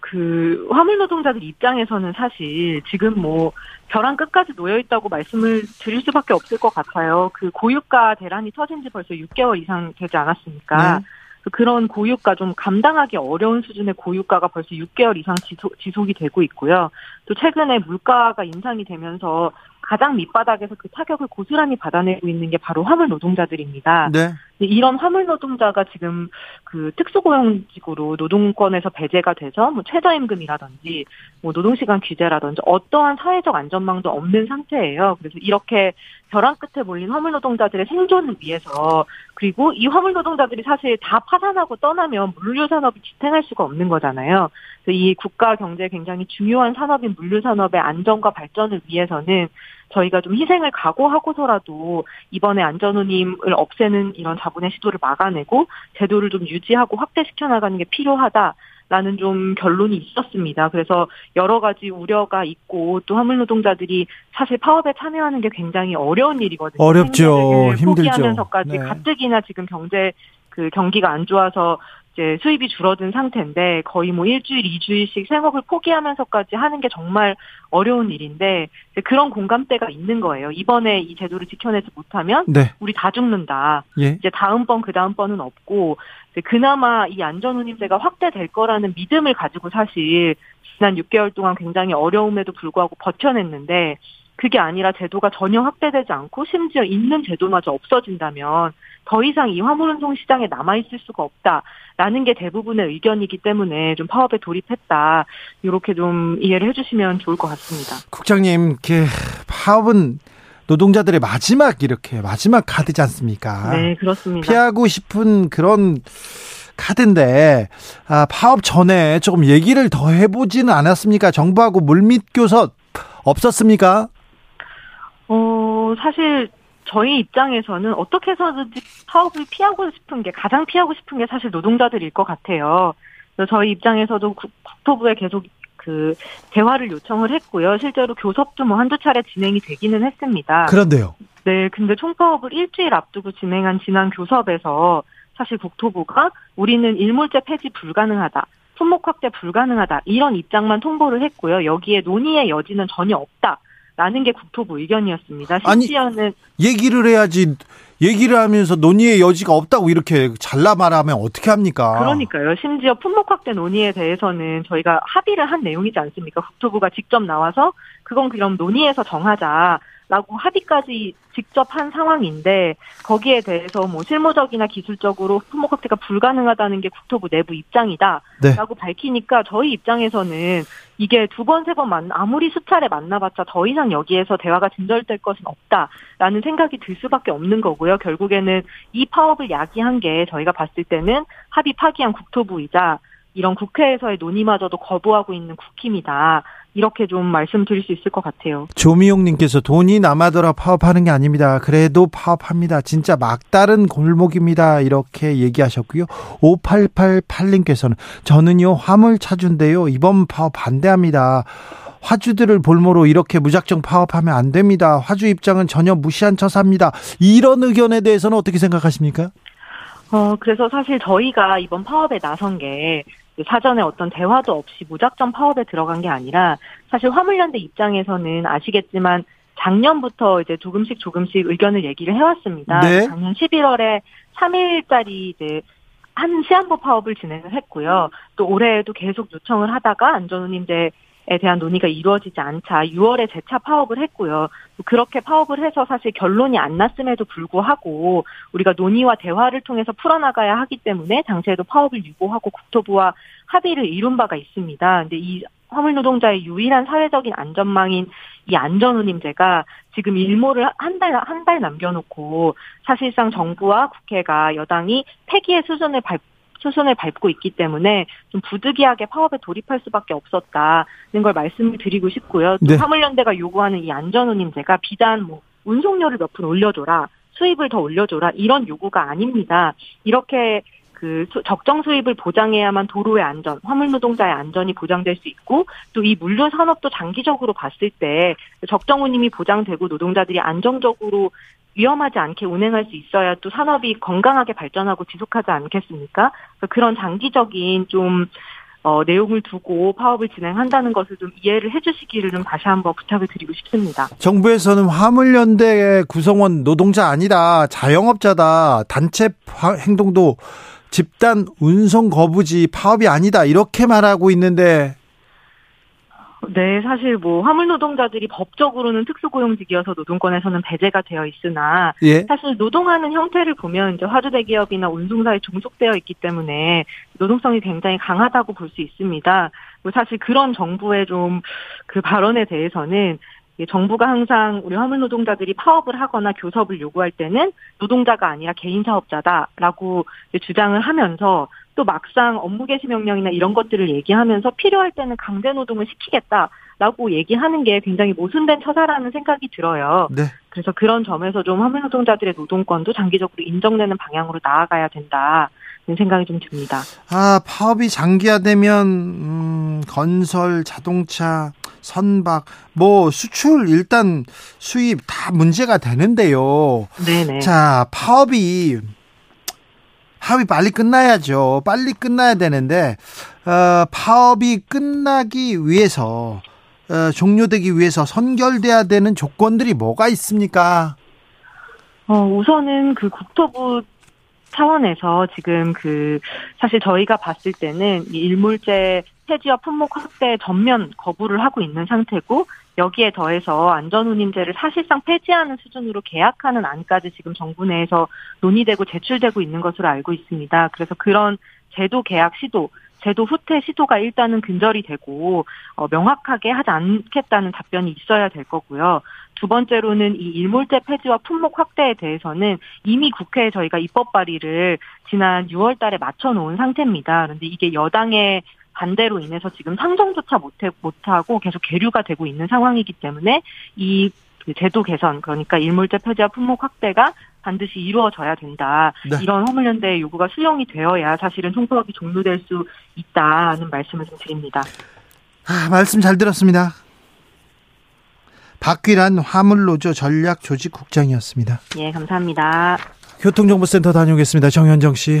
그 화물 노동자들 입장에서는 사실 지금 뭐 벼랑 끝까지 놓여 있다고 말씀을 드릴 수밖에 없을 것 같아요. 그 고유가 대란이 터진 지 벌써 6개월 이상 되지 않았습니까? 네. 그런 고유가 좀 감당하기 어려운 수준의 고유가가 벌써 6개월 이상 지속, 지속 이 되고 있고요. 또 최근에 물가가 인상이 되면서 가장 밑바닥에서 그 타격을 고스란히 받아내고 있는 게 바로 화물 노동자들입니다. 네. 이런 화물 노동자가 지금 그 특수고용직으로 노동권에서 배제가 돼서 뭐 최저임금이라든지 뭐 노동시간 규제라든지 어떠한 사회적 안전망도 없는 상태예요. 그래서 이렇게 벼랑 끝에 몰린 화물 노동자들의 생존을 위해서 그리고 이 화물 노동자들이 사실 다 파산하고 떠나면 물류 산업이 지탱할 수가 없는 거잖아요. 그래서 이 국가 경제에 굉장히 중요한 산업인 물류 산업의 안전과 발전을 위해서는 저희가 좀 희생을 각오하고서라도 이번에 안전우님을 없애는 이런 자본의 시도를 막아내고 제도를 좀 유지하고 확대시켜 나가는 게 필요하다. 라는 좀 결론이 있었습니다. 그래서 여러 가지 우려가 있고 또 화물 노동자들이 사실 파업에 참여하는 게 굉장히 어려운 일이거든요. 어렵죠. 힘들죠. 포기하면서까지 네. 가뜩이나 지금 경제 그 경기가 안 좋아서 이제 수입이 줄어든 상태인데 거의 뭐 일주일, 이주일씩 생업을 포기하면서까지 하는 게 정말 어려운 일인데 그런 공감대가 있는 거예요. 이번에 이 제도를 지켜내지 못하면 네. 우리 다 죽는다. 예. 이제 다음번 그 다음번은 없고 그나마 이 안전운임제가 확대될 거라는 믿음을 가지고 사실 지난 6개월 동안 굉장히 어려움에도 불구하고 버텨냈는데 그게 아니라 제도가 전혀 확대되지 않고 심지어 있는 제도마저 없어진다면 더 이상 이 화물운송 시장에 남아있을 수가 없다라는 게 대부분의 의견이기 때문에 좀 파업에 돌입했다. 이렇게 좀 이해를 해주시면 좋을 것 같습니다. 국장님, 그 파업은 노동자들의 마지막 이렇게 마지막 카드지 않습니까? 네, 그렇습니다. 피하고 싶은 그런 카드인데 아, 파업 전에 조금 얘기를 더 해보지는 않았습니까? 정부하고 물밑 교섭 없었습니까? 어, 사실 저희 입장에서는 어떻게 해서든지 파업을 피하고 싶은 게 가장 피하고 싶은 게 사실 노동자들일 것 같아요. 저희 입장에서도 국 토부에 계속 그 대화를 요청을 했고요. 실제로 교섭도 뭐 한두 차례 진행이 되기는 했습니다. 그런데요. 네, 근데 총파업을 일주일 앞두고 진행한 지난 교섭에서 사실 국토부가 우리는 일몰제 폐지 불가능하다. 품목 확대 불가능하다. 이런 입장만 통보를 했고요. 여기에 논의의 여지는 전혀 없다. 라는 게 국토부 의견이었습니다. 심지어는 아니, 얘기를 해야지 얘기를 하면서 논의의 여지가 없다고 이렇게 잘라 말하면 어떻게 합니까? 그러니까요. 심지어 품목 확대 논의에 대해서는 저희가 합의를 한 내용이지 않습니까? 국토부가 직접 나와서 그건 그럼 논의에서 정하자. 라고 합의까지 직접 한 상황인데 거기에 대해서 뭐 실무적이나 기술적으로 품목 확대가 불가능하다는 게 국토부 내부 입장이다라고 네. 밝히니까 저희 입장에서는 이게 두 번 세번만 아무리 수차례 만나봤자 더 이상 여기에서 대화가 진절될 것은 없다라는 생각이 들 수밖에 없는 거고요. 결국에는 이 파업을 야기한 게 저희가 봤을 때는 합의 파기한 국토부이자 이런 국회에서의 논의마저도 거부하고 있는 국힘이다. 이렇게 좀 말씀드릴 수 있을 것 같아요. 조미용님께서 돈이 남아더라 파업하는 게 아닙니다. 그래도 파업합니다. 진짜 막다른 골목입니다. 이렇게 얘기하셨고요. 5888님께서는 저는요 화물 차주인데요. 이번 파업 반대합니다. 화주들을 볼모로 이렇게 무작정 파업하면 안 됩니다. 화주 입장은 전혀 무시한 처사입니다. 이런 의견에 대해서는 어떻게 생각하십니까? 어, 그래서 사실 저희가 이번 파업에 나선 게 사전에 어떤 대화도 없이 무작정 파업에 들어간 게 아니라 사실 화물연대 입장에서는 아시겠지만 작년부터 이제 조금씩 조금씩 의견을 얘기를 해왔습니다. 네. 작년 11월에 3일짜리 이제 한 시한부 파업을 진행을 했고요. 또 올해에도 계속 요청을 하다가 안전운임제 에 대한 논의가 이루어지지 않자 6월에 재차 파업을 했고요. 그렇게 파업을 해서 사실 결론이 안 났음에도 불구하고 우리가 논의와 대화를 통해서 풀어나가야 하기 때문에 당시에도 파업을 유보하고 국토부와 합의를 이룬 바가 있습니다. 근데 이 화물 노동자의 유일한 사회적인 안전망인 이 안전운임제가 지금 일모를 한 달, 한 달 남겨놓고 사실상 정부와 국회가 여당이 폐기의 수준을 밟, 수순을 밟고 있기 때문에 좀 부득이하게 파업에 돌입할 수밖에 없었다는 걸 말씀을 드리고 싶고요. 또 네. 화물연대가 요구하는 이 안전운임제가 비단 뭐 운송료를 몇 푼 올려줘라, 수입을 더 올려줘라 이런 요구가 아닙니다. 이렇게 그 적정 수입을 보장해야만 도로의 안전, 화물 노동자의 안전이 보장될 수 있고 또 이 물류 산업도 장기적으로 봤을 때 적정 운임이 보장되고 노동자들이 안정적으로 위험하지 않게 운행할 수 있어야 또 산업이 건강하게 발전하고 지속하지 않겠습니까? 그런 장기적인 좀 어, 내용을 두고 파업을 진행한다는 것을 좀 이해를 해주시기를 좀 다시 한번 부탁을 드리고 싶습니다. 정부에서는 화물연대 구성원 노동자 아니다, 자영업자다, 단체 행동도 집단 운송 거부지 파업이 아니다 이렇게 말하고 있는데 네, 사실 뭐 화물 노동자들이 법적으로는 특수고용직이어서 노동권에서는 배제가 되어 있으나 예? 사실 노동하는 형태를 보면 이제 화주 대기업이나 운송사에 종속되어 있기 때문에 노동성이 굉장히 강하다고 볼 수 있습니다. 뭐 사실 그런 정부의 좀 그 발언에 대해서는 정부가 항상 우리 화물 노동자들이 파업을 하거나 교섭을 요구할 때는 노동자가 아니라 개인 사업자다라고 주장을 하면서 또 막상 업무 개시 명령이나 이런 것들을 얘기하면서 필요할 때는 강제 노동을 시키겠다. 라고 얘기하는 게 굉장히 모순된 처사라는 생각이 들어요. 네. 그래서 그런 점에서 좀 화물 노동자들의 노동권도 장기적으로 인정되는 방향으로 나아가야 된다. 는 생각이 좀 듭니다. 아, 파업이 장기화되면 음, 건설, 자동차, 선박, 뭐 수출 일단 수입 다 문제가 되는데요. 네네. 자, 파업이 파업이 빨리 끝나야죠. 빨리 끝나야 되는데 어, 파업이 끝나기 위해서 어, 종료되기 위해서 선결돼야 되는 조건들이 뭐가 있습니까? 어, 우선은 그 국토부 차원에서 지금 그 사실 저희가 봤을 때는 이 일몰제 폐지와 품목 확대 전면 거부를 하고 있는 상태고 여기에 더해서 안전운임제를 사실상 폐지하는 수준으로 계약하는 안까지 지금 정부 내에서 논의되고 제출되고 있는 것으로 알고 있습니다. 그래서 그런 제도 계약 시도 제도 후퇴 시도가 일단은 근절이 되고 어, 명확하게 하지 않겠다는 답변이 있어야 될 거고요. 두 번째로는 이 일몰제 폐지와 품목 확대에 대해서는 이미 국회에 저희가 입법 발의를 지난 6월 달에 맞춰 놓은 상태입니다. 그런데 이게 여당의 반대로 인해서 지금 상정조차 못해, 못하고 계속 계류가 되고 있는 상황이기 때문에 이 제도 개선 그러니까 일몰제 폐지와 품목 확대가 반드시 이루어져야 된다. 네. 이런 화물연대의 요구가 수용이 되어야 사실은 총파업이 종료될 수 있다는 말씀을 좀 드립니다. 아, 말씀 잘 들었습니다. 박귀란 화물노조 전략조직국장이었습니다. 예, 감사합니다. 교통정보센터 다녀오겠습니다. 정현정 씨.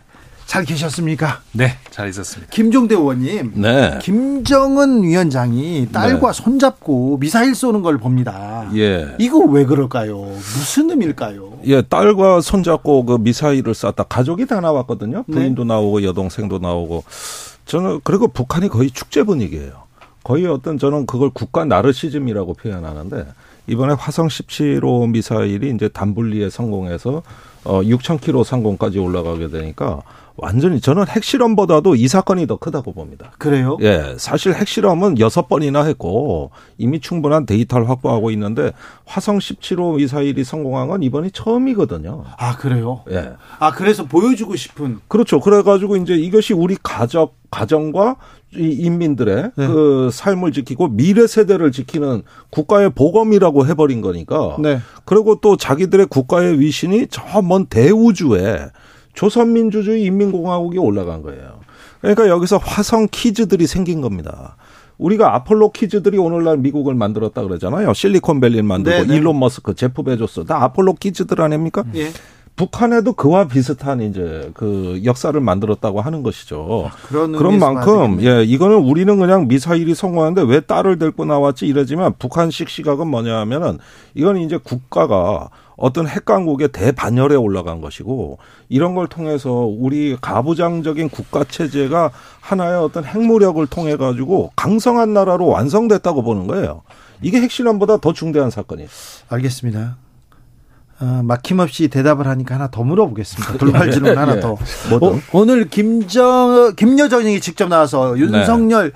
잘 계셨습니까? 네, 잘 있었습니다. 김종대 의원님. 네. 김정은 위원장이 딸과 손잡고 미사일 쏘는 걸 봅니다. 예. 이거 왜 그럴까요? 무슨 의미일까요? 예, 딸과 손잡고 그 미사일을 쐈다. 가족이 다 나왔거든요. 네. 부인도 나오고 여동생도 나오고. 저는 그리고 북한이 거의 축제 분위기예요. 거의 어떤 저는 그걸 국가 나르시즘이라고 표현하는데 이번에 화성 17호 미사일이 이제 단분리에 성공해서 어 6,000km 상공까지 올라가게 되니까 완전히 저는 핵실험보다도 이 사건이 더 크다고 봅니다. 그래요? 예, 사실 핵실험은 여섯 번이나 했고 이미 충분한 데이터를 확보하고 있는데 화성 17호 미사일이 성공한 건 이번이 처음이거든요. 아, 그래요? 예. 아, 그래서 보여주고 싶은. 그렇죠. 그래가지고 이제 이것이 우리 가족, 가정과 이 인민들의 네. 그 삶을 지키고 미래 세대를 지키는 국가의 보검이라고 해버린 거니까. 네. 그리고 또 자기들의 국가의 위신이 저 먼 대우주에 조선민주주의 인민공화국이 올라간 거예요. 그러니까 여기서 화성 kids들이 생긴 겁니다. 우리가 아폴로 kids들이 오늘날 미국을 만들었다 그러잖아요. 실리콘밸리를 만들고 네네. 일론 머스크, 제프 베조스 다 아폴로 kids들 아닙니까? 예. 북한에도 그와 비슷한 이제 그 역사를 만들었다고 하는 것이죠. 그런 그런 만큼 예 이거는 우리는 그냥 미사일이 성공하는데 왜 딸을 데리고 나왔지 이러지만 북한식 시각은 뭐냐 하면은 이건 이제 국가가 어떤 핵 강국의 대반열에 올라간 것이고 이런 걸 통해서 우리 가부장적인 국가 체제가 하나의 어떤 핵무력을 통해 가지고 강성한 나라로 완성됐다고 보는 거예요. 이게 핵실험보다 더 중대한 사건이에요. 알겠습니다. 어, 막힘없이 대답을 하니까 하나 더 물어보겠습니다. 돌발 질문 하나 예. 더. 어, 오늘 김정 김여정이 직접 나와서 윤석열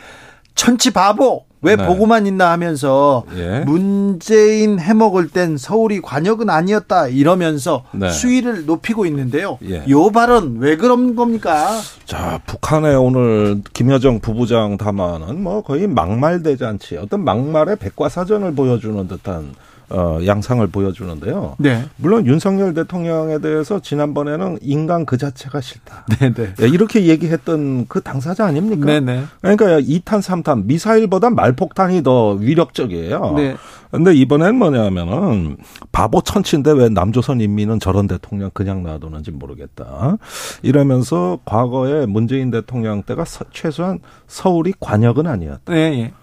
천치 바보 왜 네. 보고만 있나 하면서 예. 문재인 해먹을 땐 서울이 관역은 아니었다 이러면서 네. 수위를 높이고 있는데요. 예. 요 발언 왜 그런 겁니까? 자, 북한의 오늘 김여정 부부장 담화는 뭐 거의 막말 대잔치, 어떤 막말의 백과사전을 보여주는 듯한 어, 양상을 보여주는데요. 네. 물론 윤석열 대통령에 대해서 지난번에는 인간 그 자체가 싫다. 네, 네. 예, 이렇게 얘기했던 그 당사자 아닙니까? 네, 네. 그러니까 2탄, 3탄 미사일보다 말폭탄이 더 위력적이에요. 네. 근데 이번엔 뭐냐면은 바보 천치인데 왜 남조선 인민은 저런 대통령 그냥 놔두는지 모르겠다. 이러면서 과거에 문재인 대통령 때가 서- 최소한 서울이 관역은 아니었다. 네, 예.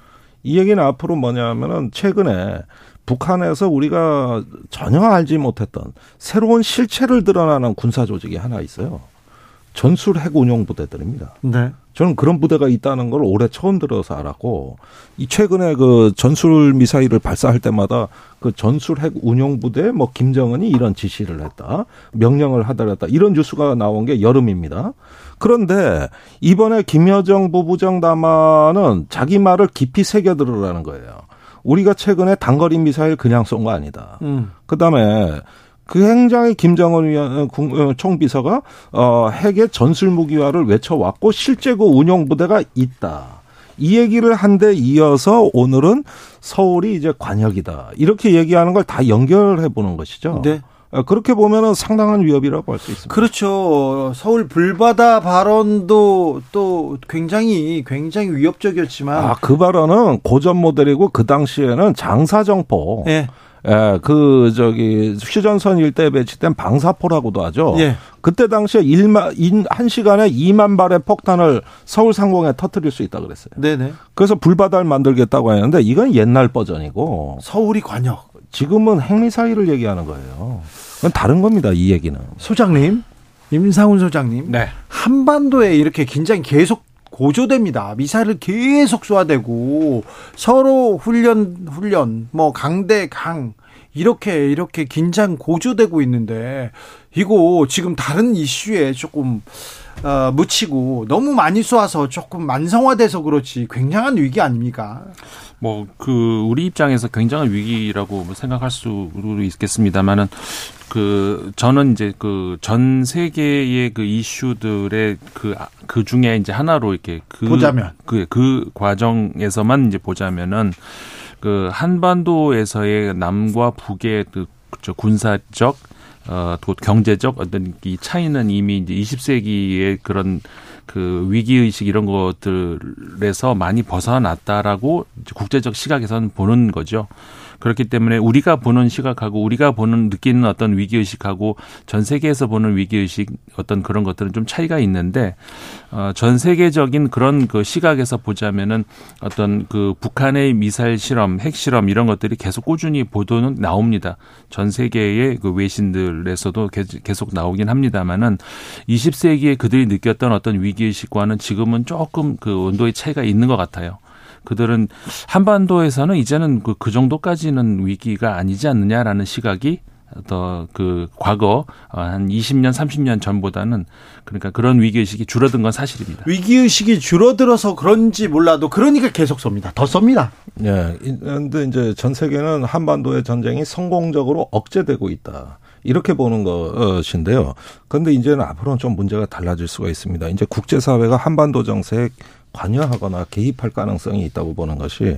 이 얘기는 앞으로 뭐냐면은 최근에 북한에서 우리가 전혀 알지 못했던 새로운 실체를 드러나는 군사 조직이 하나 있어요. 전술 핵 운용 부대들입니다. 네. 저는 그런 부대가 있다는 걸 올해 처음 들어서 알았고 이 최근에 그 전술 미사일을 발사할 때마다 그 전술 핵 운용 부대 뭐 김정은이 이런 지시를 했다 명령을 하더랬다 이런 뉴스가 나온 게 여름입니다. 그런데 이번에 김여정 부부장 담화는 자기 말을 깊이 새겨 들으라는 거예요. 우리가 최근에 단거리 미사일 그냥 쏜 거 아니다. 음. 그다음에 그 행장의 김정은 위원 어, 총비서가 어 핵의 전술 무기화를 외쳐 왔고 실제 그 운용 부대가 있다. 이 얘기를 한 데 이어서 오늘은 서울이 이제 관역이다. 이렇게 얘기하는 걸 다 연결해 보는 것이죠. 네. 어, 그렇게 보면은 상당한 위협이라고 할 수 있습니다. 그렇죠. 서울 불바다 발언도 또 굉장히 굉장히 위협적이었지만 아, 그 발언은 고전 모델이고 그 당시에는 장사정포. 예. 예, 그 저기 휴전선 일대에 배치된 방사포라고도 하죠. 예. 그때 당시에 1만 한 시간에 2만 발의 폭탄을 서울 상공에 터뜨릴 수 있다 그랬어요. 네네. 그래서 불바다를 만들겠다고 했는데 이건 옛날 버전이고 서울이 관역. 지금은 핵미사일을 얘기하는 거예요. 그건 다른 겁니다. 이 얘기는. 소장님, 임상훈 소장님. 네. 한반도에 이렇게 긴장이 계속 고조됩니다. 미사일을 계속 쏘아대고 서로 훈련 훈련 뭐 강대 강 이렇게 이렇게 긴장 고조되고 있는데 이거 지금 다른 이슈에 조금 어, 묻히고 너무 많이 쏘아서 조금 만성화돼서 그렇지 굉장한 위기 아닙니까? 뭐 그 우리 입장에서 굉장한 위기라고 뭐 생각할 수 있겠습니다만은 그 저는 이제 그 전 세계의 그 이슈들의 그그 중에 이제 하나로 이렇게 그 보자면. 그, 그 과정에서만 이제 보자면은 그 한반도에서의 남과 북의 그, 저 군사적 어, 또 경제적 어떤 이 차이는 이미 이제 20세기의 그런 그 위기 의식 이런 것들에서 많이 벗어났다라고 국제적 시각에서는 보는 거죠. 그렇기 때문에 우리가 보는 시각하고 우리가 보는 느끼는 어떤 위기 의식하고 전 세계에서 보는 위기 의식 어떤 그런 것들은 좀 차이가 있는데 어, 전 세계적인 그런 그 시각에서 보자면은 어떤 그 북한의 미사일 실험, 핵 실험 이런 것들이 계속 꾸준히 보도는 나옵니다. 전 세계의 그 외신들에서도 계속 나오긴 합니다만은 20세기에 그들이 느꼈던 어떤 위기 의식과는 지금은 조금 그 온도의 차이가 있는 것 같아요. 그들은 한반도에서는 이제는 그, 그 정도까지는 위기가 아니지 않느냐라는 시각이 더그 과거 한 20년, 30년 전보다는 그러니까 그런 위기 의식이 줄어든 건 사실입니다. 위기 의식이 줄어들어서 그런지 몰라도 그러니까 계속 쏩니다. 더 쏩니다. 예. 근데 이제 전 세계는 한반도의 전쟁이 성공적으로 억제되고 있다. 이렇게 보는 것인데요. 그런데 이제는 앞으로는 좀 문제가 달라질 수가 있습니다. 이제 국제사회가 한반도 정세에 관여하거나 개입할 가능성이 있다고 보는 것이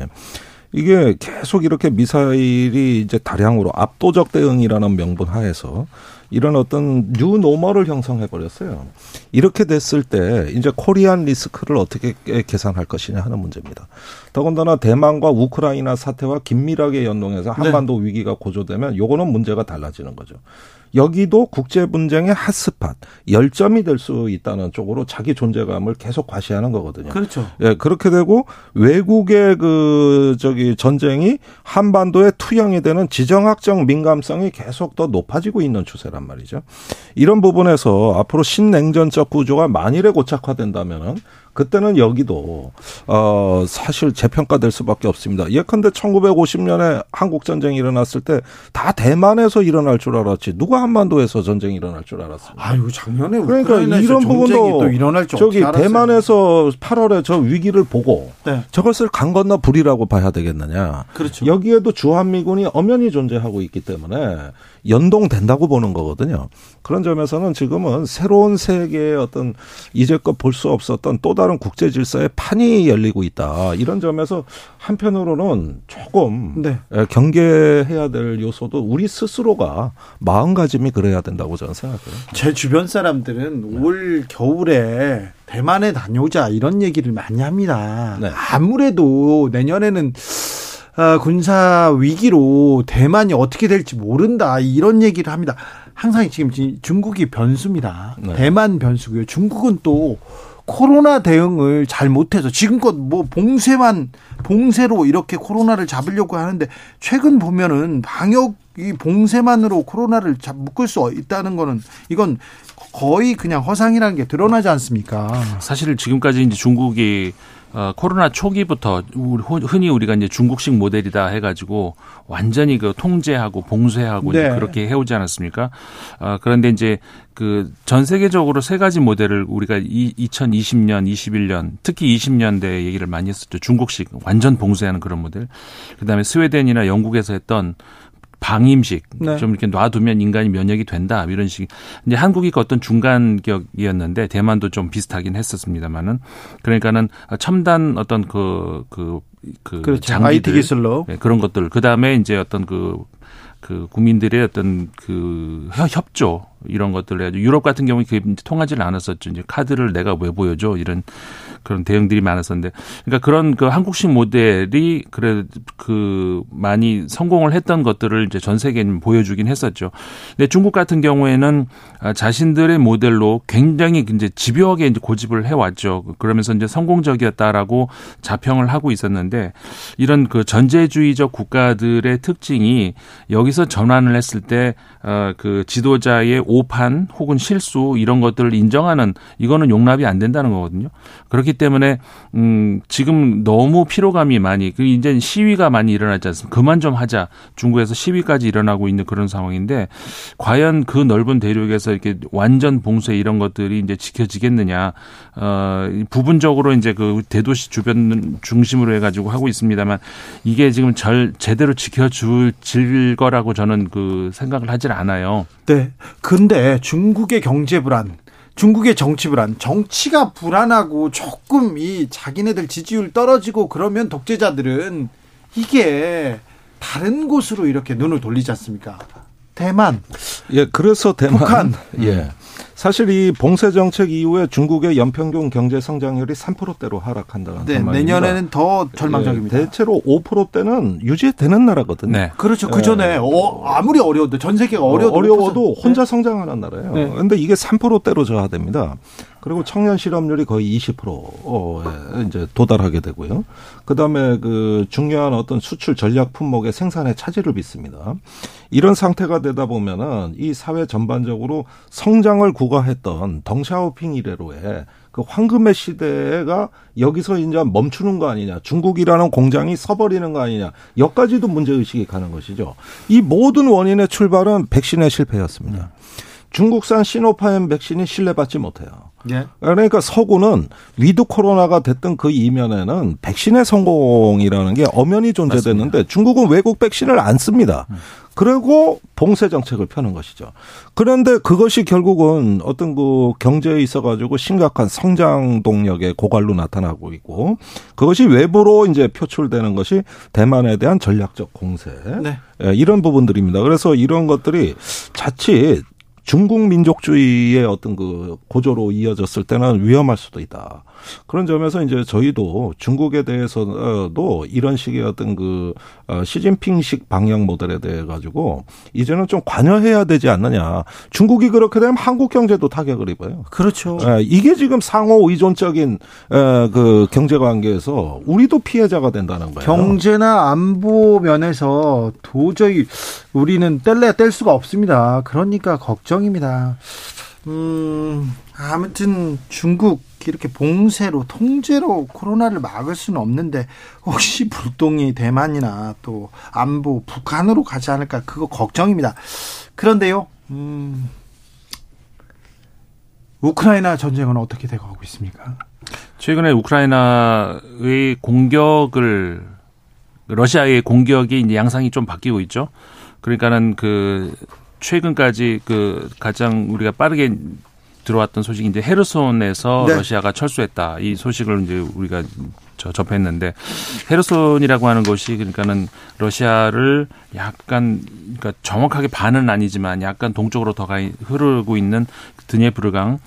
이게 계속 이렇게 미사일이 이제 다량으로 압도적 대응이라는 명분 하에서 이런 어떤 new normal을 형성해 버렸어요. 이렇게 됐을 때 이제 Korean risk를 어떻게 계산할 것이냐 하는 문제입니다. 더군다나 대만과 우크라이나 사태와 긴밀하게 연동해서 한반도 네. 위기가 고조되면 요거는 문제가 달라지는 거죠. 여기도 국제 분쟁의 hot spot, 열점이 될 수 있다는 쪽으로 자기 존재감을 계속 과시하는 거거든요. 그렇죠. 예, 그렇게 되고 외국의 그 저기 전쟁이 한반도에 투영이 되는 지정학적 민감성이 계속 더 높아지고 있는 추세란 말이죠. 이런 부분에서 앞으로 신냉전적 구조가 만일에 고착화된다면은 그때는 여기도 어 사실 재평가될 수밖에 없습니다. 예컨대 1950년에 한국 전쟁이 일어났을 때 다 대만에서 일어날 줄 알았지 누가 한반도에서 전쟁이 일어날 줄 알았습니까? 아유 작년에 그러니까 이런 부분도 또 일어날 줄 저기 대만에서 8월에 저 위기를 보고 네. 저것을 강 건너 불이라고 봐야 되겠느냐? 그렇죠. 여기에도 주한미군이 엄연히 존재하고 있기 때문에 연동된다고 보는 거거든요. 그런 점에서는 지금은 새로운 세계의 어떤 이제껏 볼 수 없었던 또 다른 국제 질서의 판이 열리고 있다. 이런 점에서 한편으로는 조금 네. 예, 경계해야 될 요소도 우리 스스로가 마음가짐이 그래야 된다고 저는 생각해요. 제 주변 사람들은 네. 올 겨울에 대만에 다녀오자 이런 얘기를 많이 합니다. 네. 아무래도 내년에는 어, 군사 위기로 대만이 어떻게 될지 모른다 이런 얘기를 합니다. 항상 지금 중국이 변수입니다. 네. 대만 변수고요. 중국은 또 코로나 대응을 잘 못해서 지금껏 뭐 봉쇄만 봉쇄로 이렇게 코로나를 잡으려고 하는데 최근 보면은 방역 이 봉쇄만으로 코로나를 잡 묶을 수 있다는 거는 이건 거의 그냥 허상이라는 게 드러나지 않습니까? 사실 지금까지 이제 중국이 어, 코로나 초기부터 우리, 흔히 우리가 이제 중국식 모델이다 해가지고 완전히 그 통제하고 봉쇄하고 네. 그렇게 해오지 않았습니까? 어, 그런데 이제 그 전 세계적으로 세 가지 모델을 우리가 이, 2020년, 21년, 특히 20년대 얘기를 많이 했었죠. 중국식 완전 봉쇄하는 그런 모델. 그다음에 스웨덴이나 영국에서 했던 방임식 네. 좀 이렇게 놔두면 인간이 면역이 된다 이런 식 이제 한국이 그 어떤 중간 격이었는데 대만도 좀 비슷하긴 했었습니다만은 그러니까는 첨단 어떤 그그 그 그렇죠. 장비들 IT 기술로. 네, 그런 것들 그 다음에 이제 어떤 그그 국민들의 어떤 그 협- 협조 이런 것들을 해가지고 유럽 같은 경우에 그게 통하지를 않았었죠. 이제 카드를 내가 왜 보여줘 이런 그런 대응들이 많았었는데 그러니까 그런 그 한국식 모델이 그래 그 많이 성공을 했던 것들을 이제 전 세계에 보여주긴 했었죠. 근데 중국 같은 경우에는 아, 자신들의 모델로 굉장히 이제 집요하게 이제 고집을 해왔죠. 그러면서 이제 성공적이었다라고 자평을 하고 있었는데 이런 그 전제주의적 국가들의 특징이 여기서 전환을 했을 때어그 지도자의 오판 혹은 실수 이런 것들을 인정하는 이거는 용납이 안 된다는 거거든요. 그렇기 때문에 음 지금 너무 피로감이 많이 그 이제 시위가 많이 일어나지 않습니까? 그만 좀 하자. 중국에서 시위까지 일어나고 있는 그런 상황인데 과연 그 넓은 대륙에서 이렇게 완전 봉쇄 이런 것들이 이제 지켜지겠느냐? 어 부분적으로 이제 그 대도시 주변 중심으로 해 가지고 하고 있습니다만 이게 지금 절 제대로 지켜줄 질 거라고 저는 그 생각을 하질 않아요. 네. 근데 중국의 경제 불안, 중국의 정치 불안, 정치가 불안하고 조금 이 자기네들 지지율 떨어지고 그러면 독재자들은 이게 다른 곳으로 이렇게 눈을 돌리지 않습니까? 대만, 예, 그래서 대만 북한. 예. 사실 이 봉쇄 정책 이후에 중국의 연평균 경제 성장률이 3%대로 하락한다는 네, 말입니다. 내년에는 더 절망적입니다. 예, 대체로 5%대는 유지되는 나라거든요. 네. 그렇죠. 그 전에 어, 아무리 어려워도 전 세계가 어려워도 어려워도 5%. 혼자 성장하는 나라예요. 네. 그런데 이게 3%대로 저하됩니다. 그리고 청년 실업률이 거의 20%에 이제 도달하게 되고요. 그다음에 그 중요한 어떤 수출 전략 품목의 생산에 차질을 빚습니다. 이런 상태가 되다 보면은 이 사회 전반적으로 성장을 구가했던 덩샤오핑 이래로의 그 황금의 시대가 여기서 이제 멈추는 거 아니냐. 중국이라는 공장이 서버리는 거 아니냐. 여기까지도 문제의식이 가는 것이죠. 이 모든 원인의 출발은 백신의 실패였습니다. 중국산 시노팜 백신이 신뢰받지 못해요. 예. 그러니까 서구는 with 코로나가 됐던 그 이면에는 백신의 성공이라는 게 엄연히 존재됐는데 중국은 외국 백신을 안 씁니다. 그리고 봉쇄 정책을 펴는 것이죠. 그런데 그것이 결국은 어떤 그 경제에 있어 가지고 심각한 성장 동력의 고갈로 나타나고 있고 그것이 외부로 이제 표출되는 것이 대만에 대한 전략적 공세 네. 예, 이런 부분들입니다. 그래서 이런 것들이 자칫 중국 민족주의의 어떤 그 고조로 이어졌을 때는 위험할 수도 있다. 그런 점에서 이제 저희도 중국에 대해서도 이런 식의 어떤 그 어, 시진핑식 방역 모델에 대해 가지고 이제는 좀 관여해야 되지 않느냐. 중국이 그렇게 되면 한국 경제도 타격을 입어요. 그렇죠. 예, 이게 지금 상호 의존적인 에, 그 경제 관계에서 우리도 피해자가 된다는 거예요. 경제나 안보 면에서 도저히 우리는 뗄래야 뗄 수가 없습니다. 그러니까 걱정입니다. 음, 아무튼 중국 이렇게 봉쇄로 통제로 코로나를 막을 수는 없는데 혹시 불똥이 대만이나 또 안보 북한으로 가지 않을까 그거 걱정입니다. 그런데요, 음, 우크라이나 전쟁은 어떻게 돼가고 있습니까? 최근에 우크라이나의 공격을 러시아의 공격이 이제 양상이 좀 바뀌고 있죠. 그러니까는 그 최근까지 그 가장 우리가 빠르게 들어왔던 소식이 이제 헤르손에서 네. 러시아가 철수했다. 이 소식을 이제 우리가 저 접했는데 헤르손이라고 하는 곳이 그러니까는 러시아를 약간 그러니까 정확하게 반은 아니지만 약간 동쪽으로 더 가 흐르고 있는 드니에프르강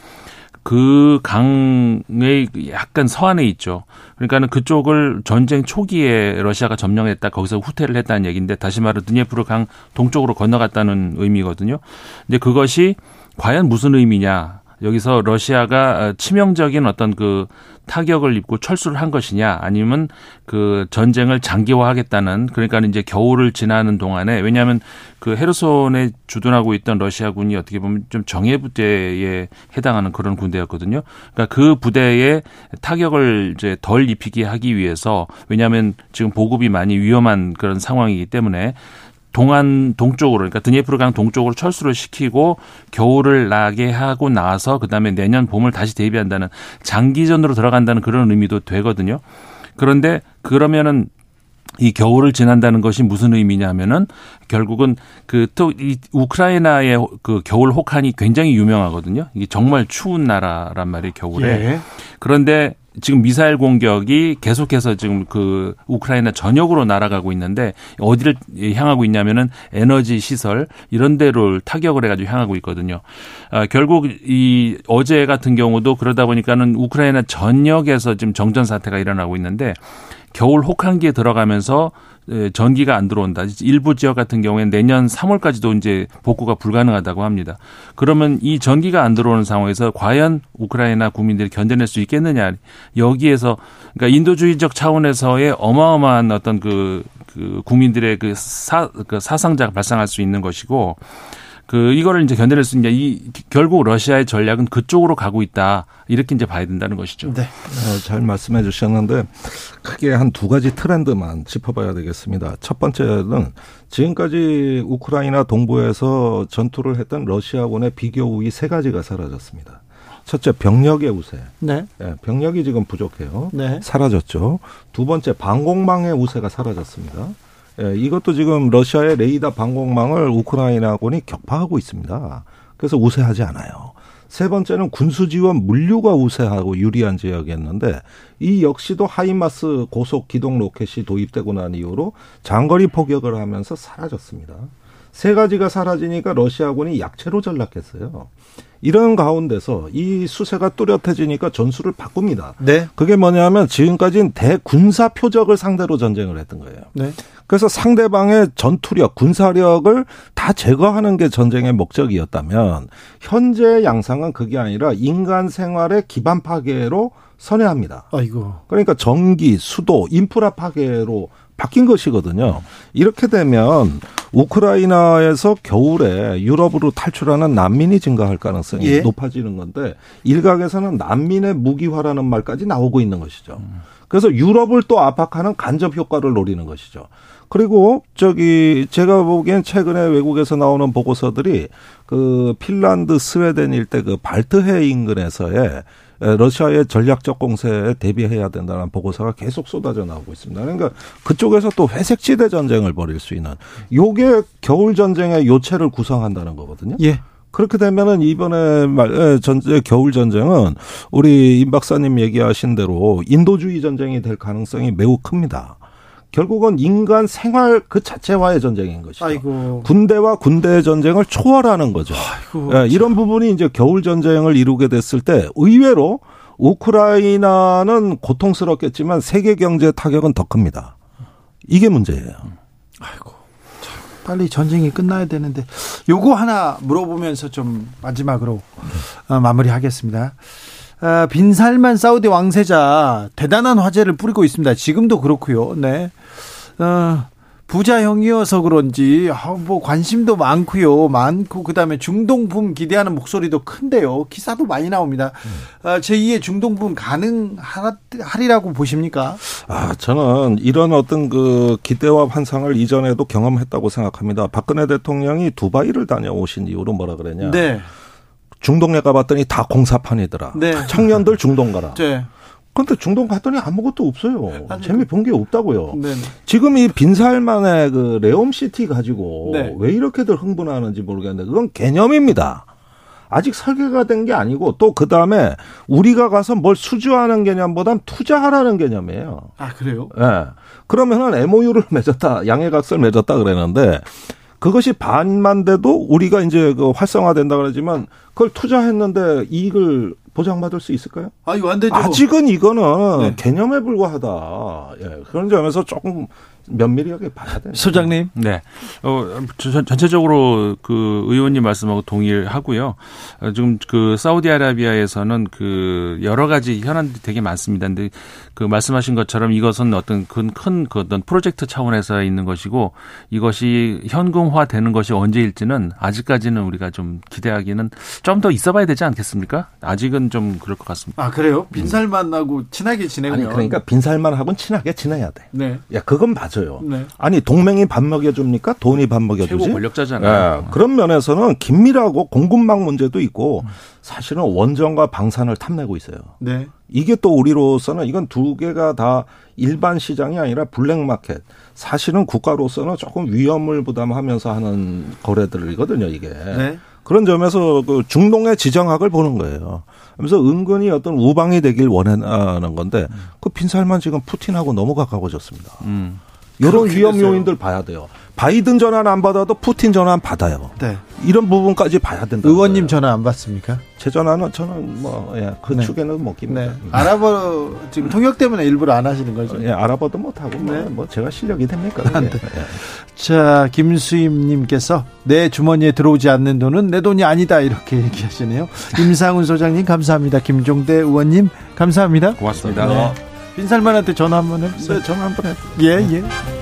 그 강의 약간 서안에 있죠. 그러니까는 그쪽을 전쟁 초기에 러시아가 점령했다 거기서 후퇴를 했다는 얘기인데 다시 말해 드니에프르 강 동쪽으로 건너갔다는 의미거든요. 근데 그것이 과연 무슨 의미냐? 여기서 러시아가 치명적인 어떤 그 타격을 입고 철수를 한 것이냐 아니면 그 전쟁을 장기화하겠다는 그러니까 이제 겨울을 지나는 동안에 왜냐하면 그 헤르손에 주둔하고 있던 러시아군이 어떻게 보면 좀 정예 부대에 해당하는 그런 군대였거든요. 그러니까 그 부대에 타격을 이제 덜 입히게 하기 위해서 왜냐하면 지금 보급이 많이 위험한 그런 상황이기 때문에 동안 동쪽으로 그러니까 드니에프르강 동쪽으로 철수를 시키고 겨울을 나게 하고 나서 그다음에 내년 봄을 다시 대비한다는 장기전으로 들어간다는 그런 의미도 되거든요. 그런데 그러면은 이 겨울을 지난다는 것이 무슨 의미냐면은 결국은 그 또 이 우크라이나의 그 겨울 혹한이 굉장히 유명하거든요. 이게 정말 추운 나라란 말이에요, 겨울에. 예. 그런데 지금 미사일 공격이 계속해서 지금 그 우크라이나 전역으로 날아가고 있는데 어디를 향하고 있냐면은 에너지 시설 이런 데로 타격을 해가지고 향하고 있거든요. 아, 결국 이 어제 같은 경우도 그러다 보니까는 우크라이나 전역에서 지금 정전 사태가 일어나고 있는데 겨울 혹한기에 들어가면서 예, 전기가 안 들어온다. 일부 지역 같은 경우에는 내년 3월까지도 이제 복구가 불가능하다고 합니다. 그러면 이 전기가 안 들어오는 상황에서 과연 우크라이나 국민들이 견뎌낼 수 있겠느냐. 여기에서 그러니까 인도주의적 차원에서의 어마어마한 어떤 그, 그 국민들의 그, 사, 그 사상자가 발생할 수 있는 것이고 그 이거를 이제 견뎌낼 수 있냐 이 결국 러시아의 전략은 그쪽으로 가고 있다 이렇게 이제 봐야 된다는 것이죠. 네. 어, 잘 말씀해 주셨는데 크게 한 두 가지 트렌드만 짚어봐야 되겠습니다. 첫 번째는 지금까지 우크라이나 동부에서 전투를 했던 러시아군의 비교 우위 세 가지가 사라졌습니다. 첫째 병력의 우세. 네. 예, 병력이 지금 부족해요. 네. 사라졌죠. 두 번째 방공망의 우세가 사라졌습니다. 예, 이것도 지금 러시아의 레이더 방공망을 우크라이나군이 격파하고 있습니다. 그래서 우세하지 않아요. 세 번째는 군수 지원 물류가 우세하고 유리한 지역이었는데 이 역시도 하이마스 고속 기동 로켓이 도입되고 난 이후로 장거리 포격을 하면서 사라졌습니다. 세 가지가 사라지니까 러시아군이 약체로 전락했어요. 이런 가운데서 이 수세가 뚜렷해지니까 전술을 바꿉니다. 네. 그게 뭐냐면 지금까지는 대군사 표적을 상대로 전쟁을 했던 거예요. 네. 그래서 상대방의 전투력, 군사력을 다 제거하는 게 전쟁의 목적이었다면 현재 양상은 그게 아니라 인간 생활의 기반 파괴로 선회합니다. 아이고. 그러니까 전기, 수도, 인프라 파괴로 바뀐 것이거든요. 이렇게 되면 우크라이나에서 겨울에 유럽으로 탈출하는 난민이 증가할 가능성이 예. 높아지는 건데 일각에서는 난민의 무기화라는 말까지 나오고 있는 것이죠. 그래서 유럽을 또 압박하는 간접 효과를 노리는 것이죠. 그리고 저기 제가 보기엔 최근에 외국에서 나오는 보고서들이 그 핀란드, 스웨덴 일대 그 발트해 인근에서의 러시아의 전략적 공세에 대비해야 된다는 보고서가 계속 쏟아져 나오고 있습니다. 그러니까 그쪽에서 또 회색지대 전쟁을 벌일 수 있는 요게 겨울 전쟁의 요체를 구성한다는 거거든요. 예. 그렇게 되면은 이번에 말 에, 전제 겨울 전쟁은 우리 임 박사님 얘기하신 대로 인도주의 전쟁이 될 가능성이 매우 큽니다. 결국은 인간 생활 그 자체와의 전쟁인 것이죠. 아이고. 군대와 군대의 전쟁을 초월하는 거죠. 아이고. 예, 이런 부분이 이제 겨울 전쟁을 이루게 됐을 때 의외로 우크라이나는 고통스럽겠지만 세계 경제 타격은 더 큽니다. 이게 문제예요. 아이고. 참, 빨리 전쟁이 끝나야 되는데 요거 하나 물어보면서 좀 마지막으로 어, 마무리하겠습니다. 아, 빈살만 사우디 왕세자 대단한 화제를 뿌리고 있습니다. 지금도 그렇고요. 네. 어, 부자형이어서 그런지 아, 뭐 관심도 많고요. 많고 그다음에 중동붐 기대하는 목소리도 큰데요. 기사도 많이 나옵니다. 아, 제2의 중동붐 가능하리라고 보십니까? 아, 저는 이런 어떤 그 기대와 환상을 이전에도 경험했다고 생각합니다. 박근혜 대통령이 두바이를 다녀오신 이후로 뭐라 그랬냐. 네. 중동에 가봤더니 다 공사판이더라. 네. 청년들 중동 가라. 네. 근데 중동 갔더니 아무것도 없어요. 아니, 재미 본 게 없다고요. 네. 지금 이 빈살만의 그 네옴시티 가지고 네. 왜 이렇게들 흥분하는지 모르겠는데 그건 개념입니다. 아직 설계가 된 게 아니고 또 그 다음에 우리가 가서 뭘 수주하는 개념보단 투자하라는 개념이에요. 아, 그래요? 예. 그러면은 MOU를 맺었다, 양해각서를 맺었다 그랬는데 그것이 반만 돼도 우리가 이제 그 활성화된다 그러지만 그걸 투자했는데 이익을 보장받을 수 있을까요? 아, 이거 안 되죠. 아직은 이거는 네. 개념에 불과하다. 예. 그런 점에서 조금 면밀하게 봐야 돼요. 소장님. 네. 어, 전- 전체적으로 그 의원님 말씀하고 동의를 하고요. 어, 지금 그 사우디아라비아에서는 그 여러 가지 현안들이 되게 많습니다. 근데 그 말씀하신 것처럼 이것은 어떤 큰, 큰 그 어떤 프로젝트 차원에서 있는 것이고 이것이 현금화 되는 것이 언제일지는 아직까지는 우리가 좀 기대하기는 좀 더 있어 봐야 되지 않겠습니까? 아직은 좀 그럴 것 같습니다. 아 그래요? 빈살 만나고 친하게 지내면 아니 그러니까 빈살만 하고는 친하게 지내야 돼. 네. 야 그건 맞아요. 네. 아니 동맹이 밥 먹여줍니까? 돈이 밥 먹여주지? 최고 권력자잖아요. 예, 그런 면에서는 긴밀하고 공급망 문제도 있고 사실은 원전과 방산을 탐내고 있어요. 네. 이게 또 우리로서는 이건 두 개가 다 일반 시장이 아니라 블랙마켓. 사실은 국가로서는 조금 위험을 부담하면서 하는 거래들이거든요, 이게. 네. 그런 점에서 그 중동의 지정학을 보는 거예요. 그래서 은근히 어떤 우방이 되길 원하는 건데 그 빈살만 지금 푸틴하고 너무 가까워졌습니다. 음. 이런 위험 됐어요. 요인들 봐야 돼요. 바이든 전환 안 받아도 푸틴 전환 받아요. 네. 이런 부분까지 봐야 된다. 의원님 전화 안 받습니까? 제 전화는 저는 뭐, 예, 그 네. 축에는 못 깁니다. 네. 아랍어 지금 통역 때문에 일부러 안 하시는 거죠? 예, 알아봐도 못 하고, 뭐, 네. 뭐, 제가 실력이 됩니까? 안 그게. 돼. 예. 자, 김수임님께서 내 주머니에 들어오지 않는 돈은 내 돈이 아니다 이렇게 얘기하시네요. 임상훈 소장님 감사합니다. 김종대 의원님 감사합니다. 고맙습니다. 네. 빈살만한테 전화 한번 해보세요. 네, 전화 한번 해. 예, 예.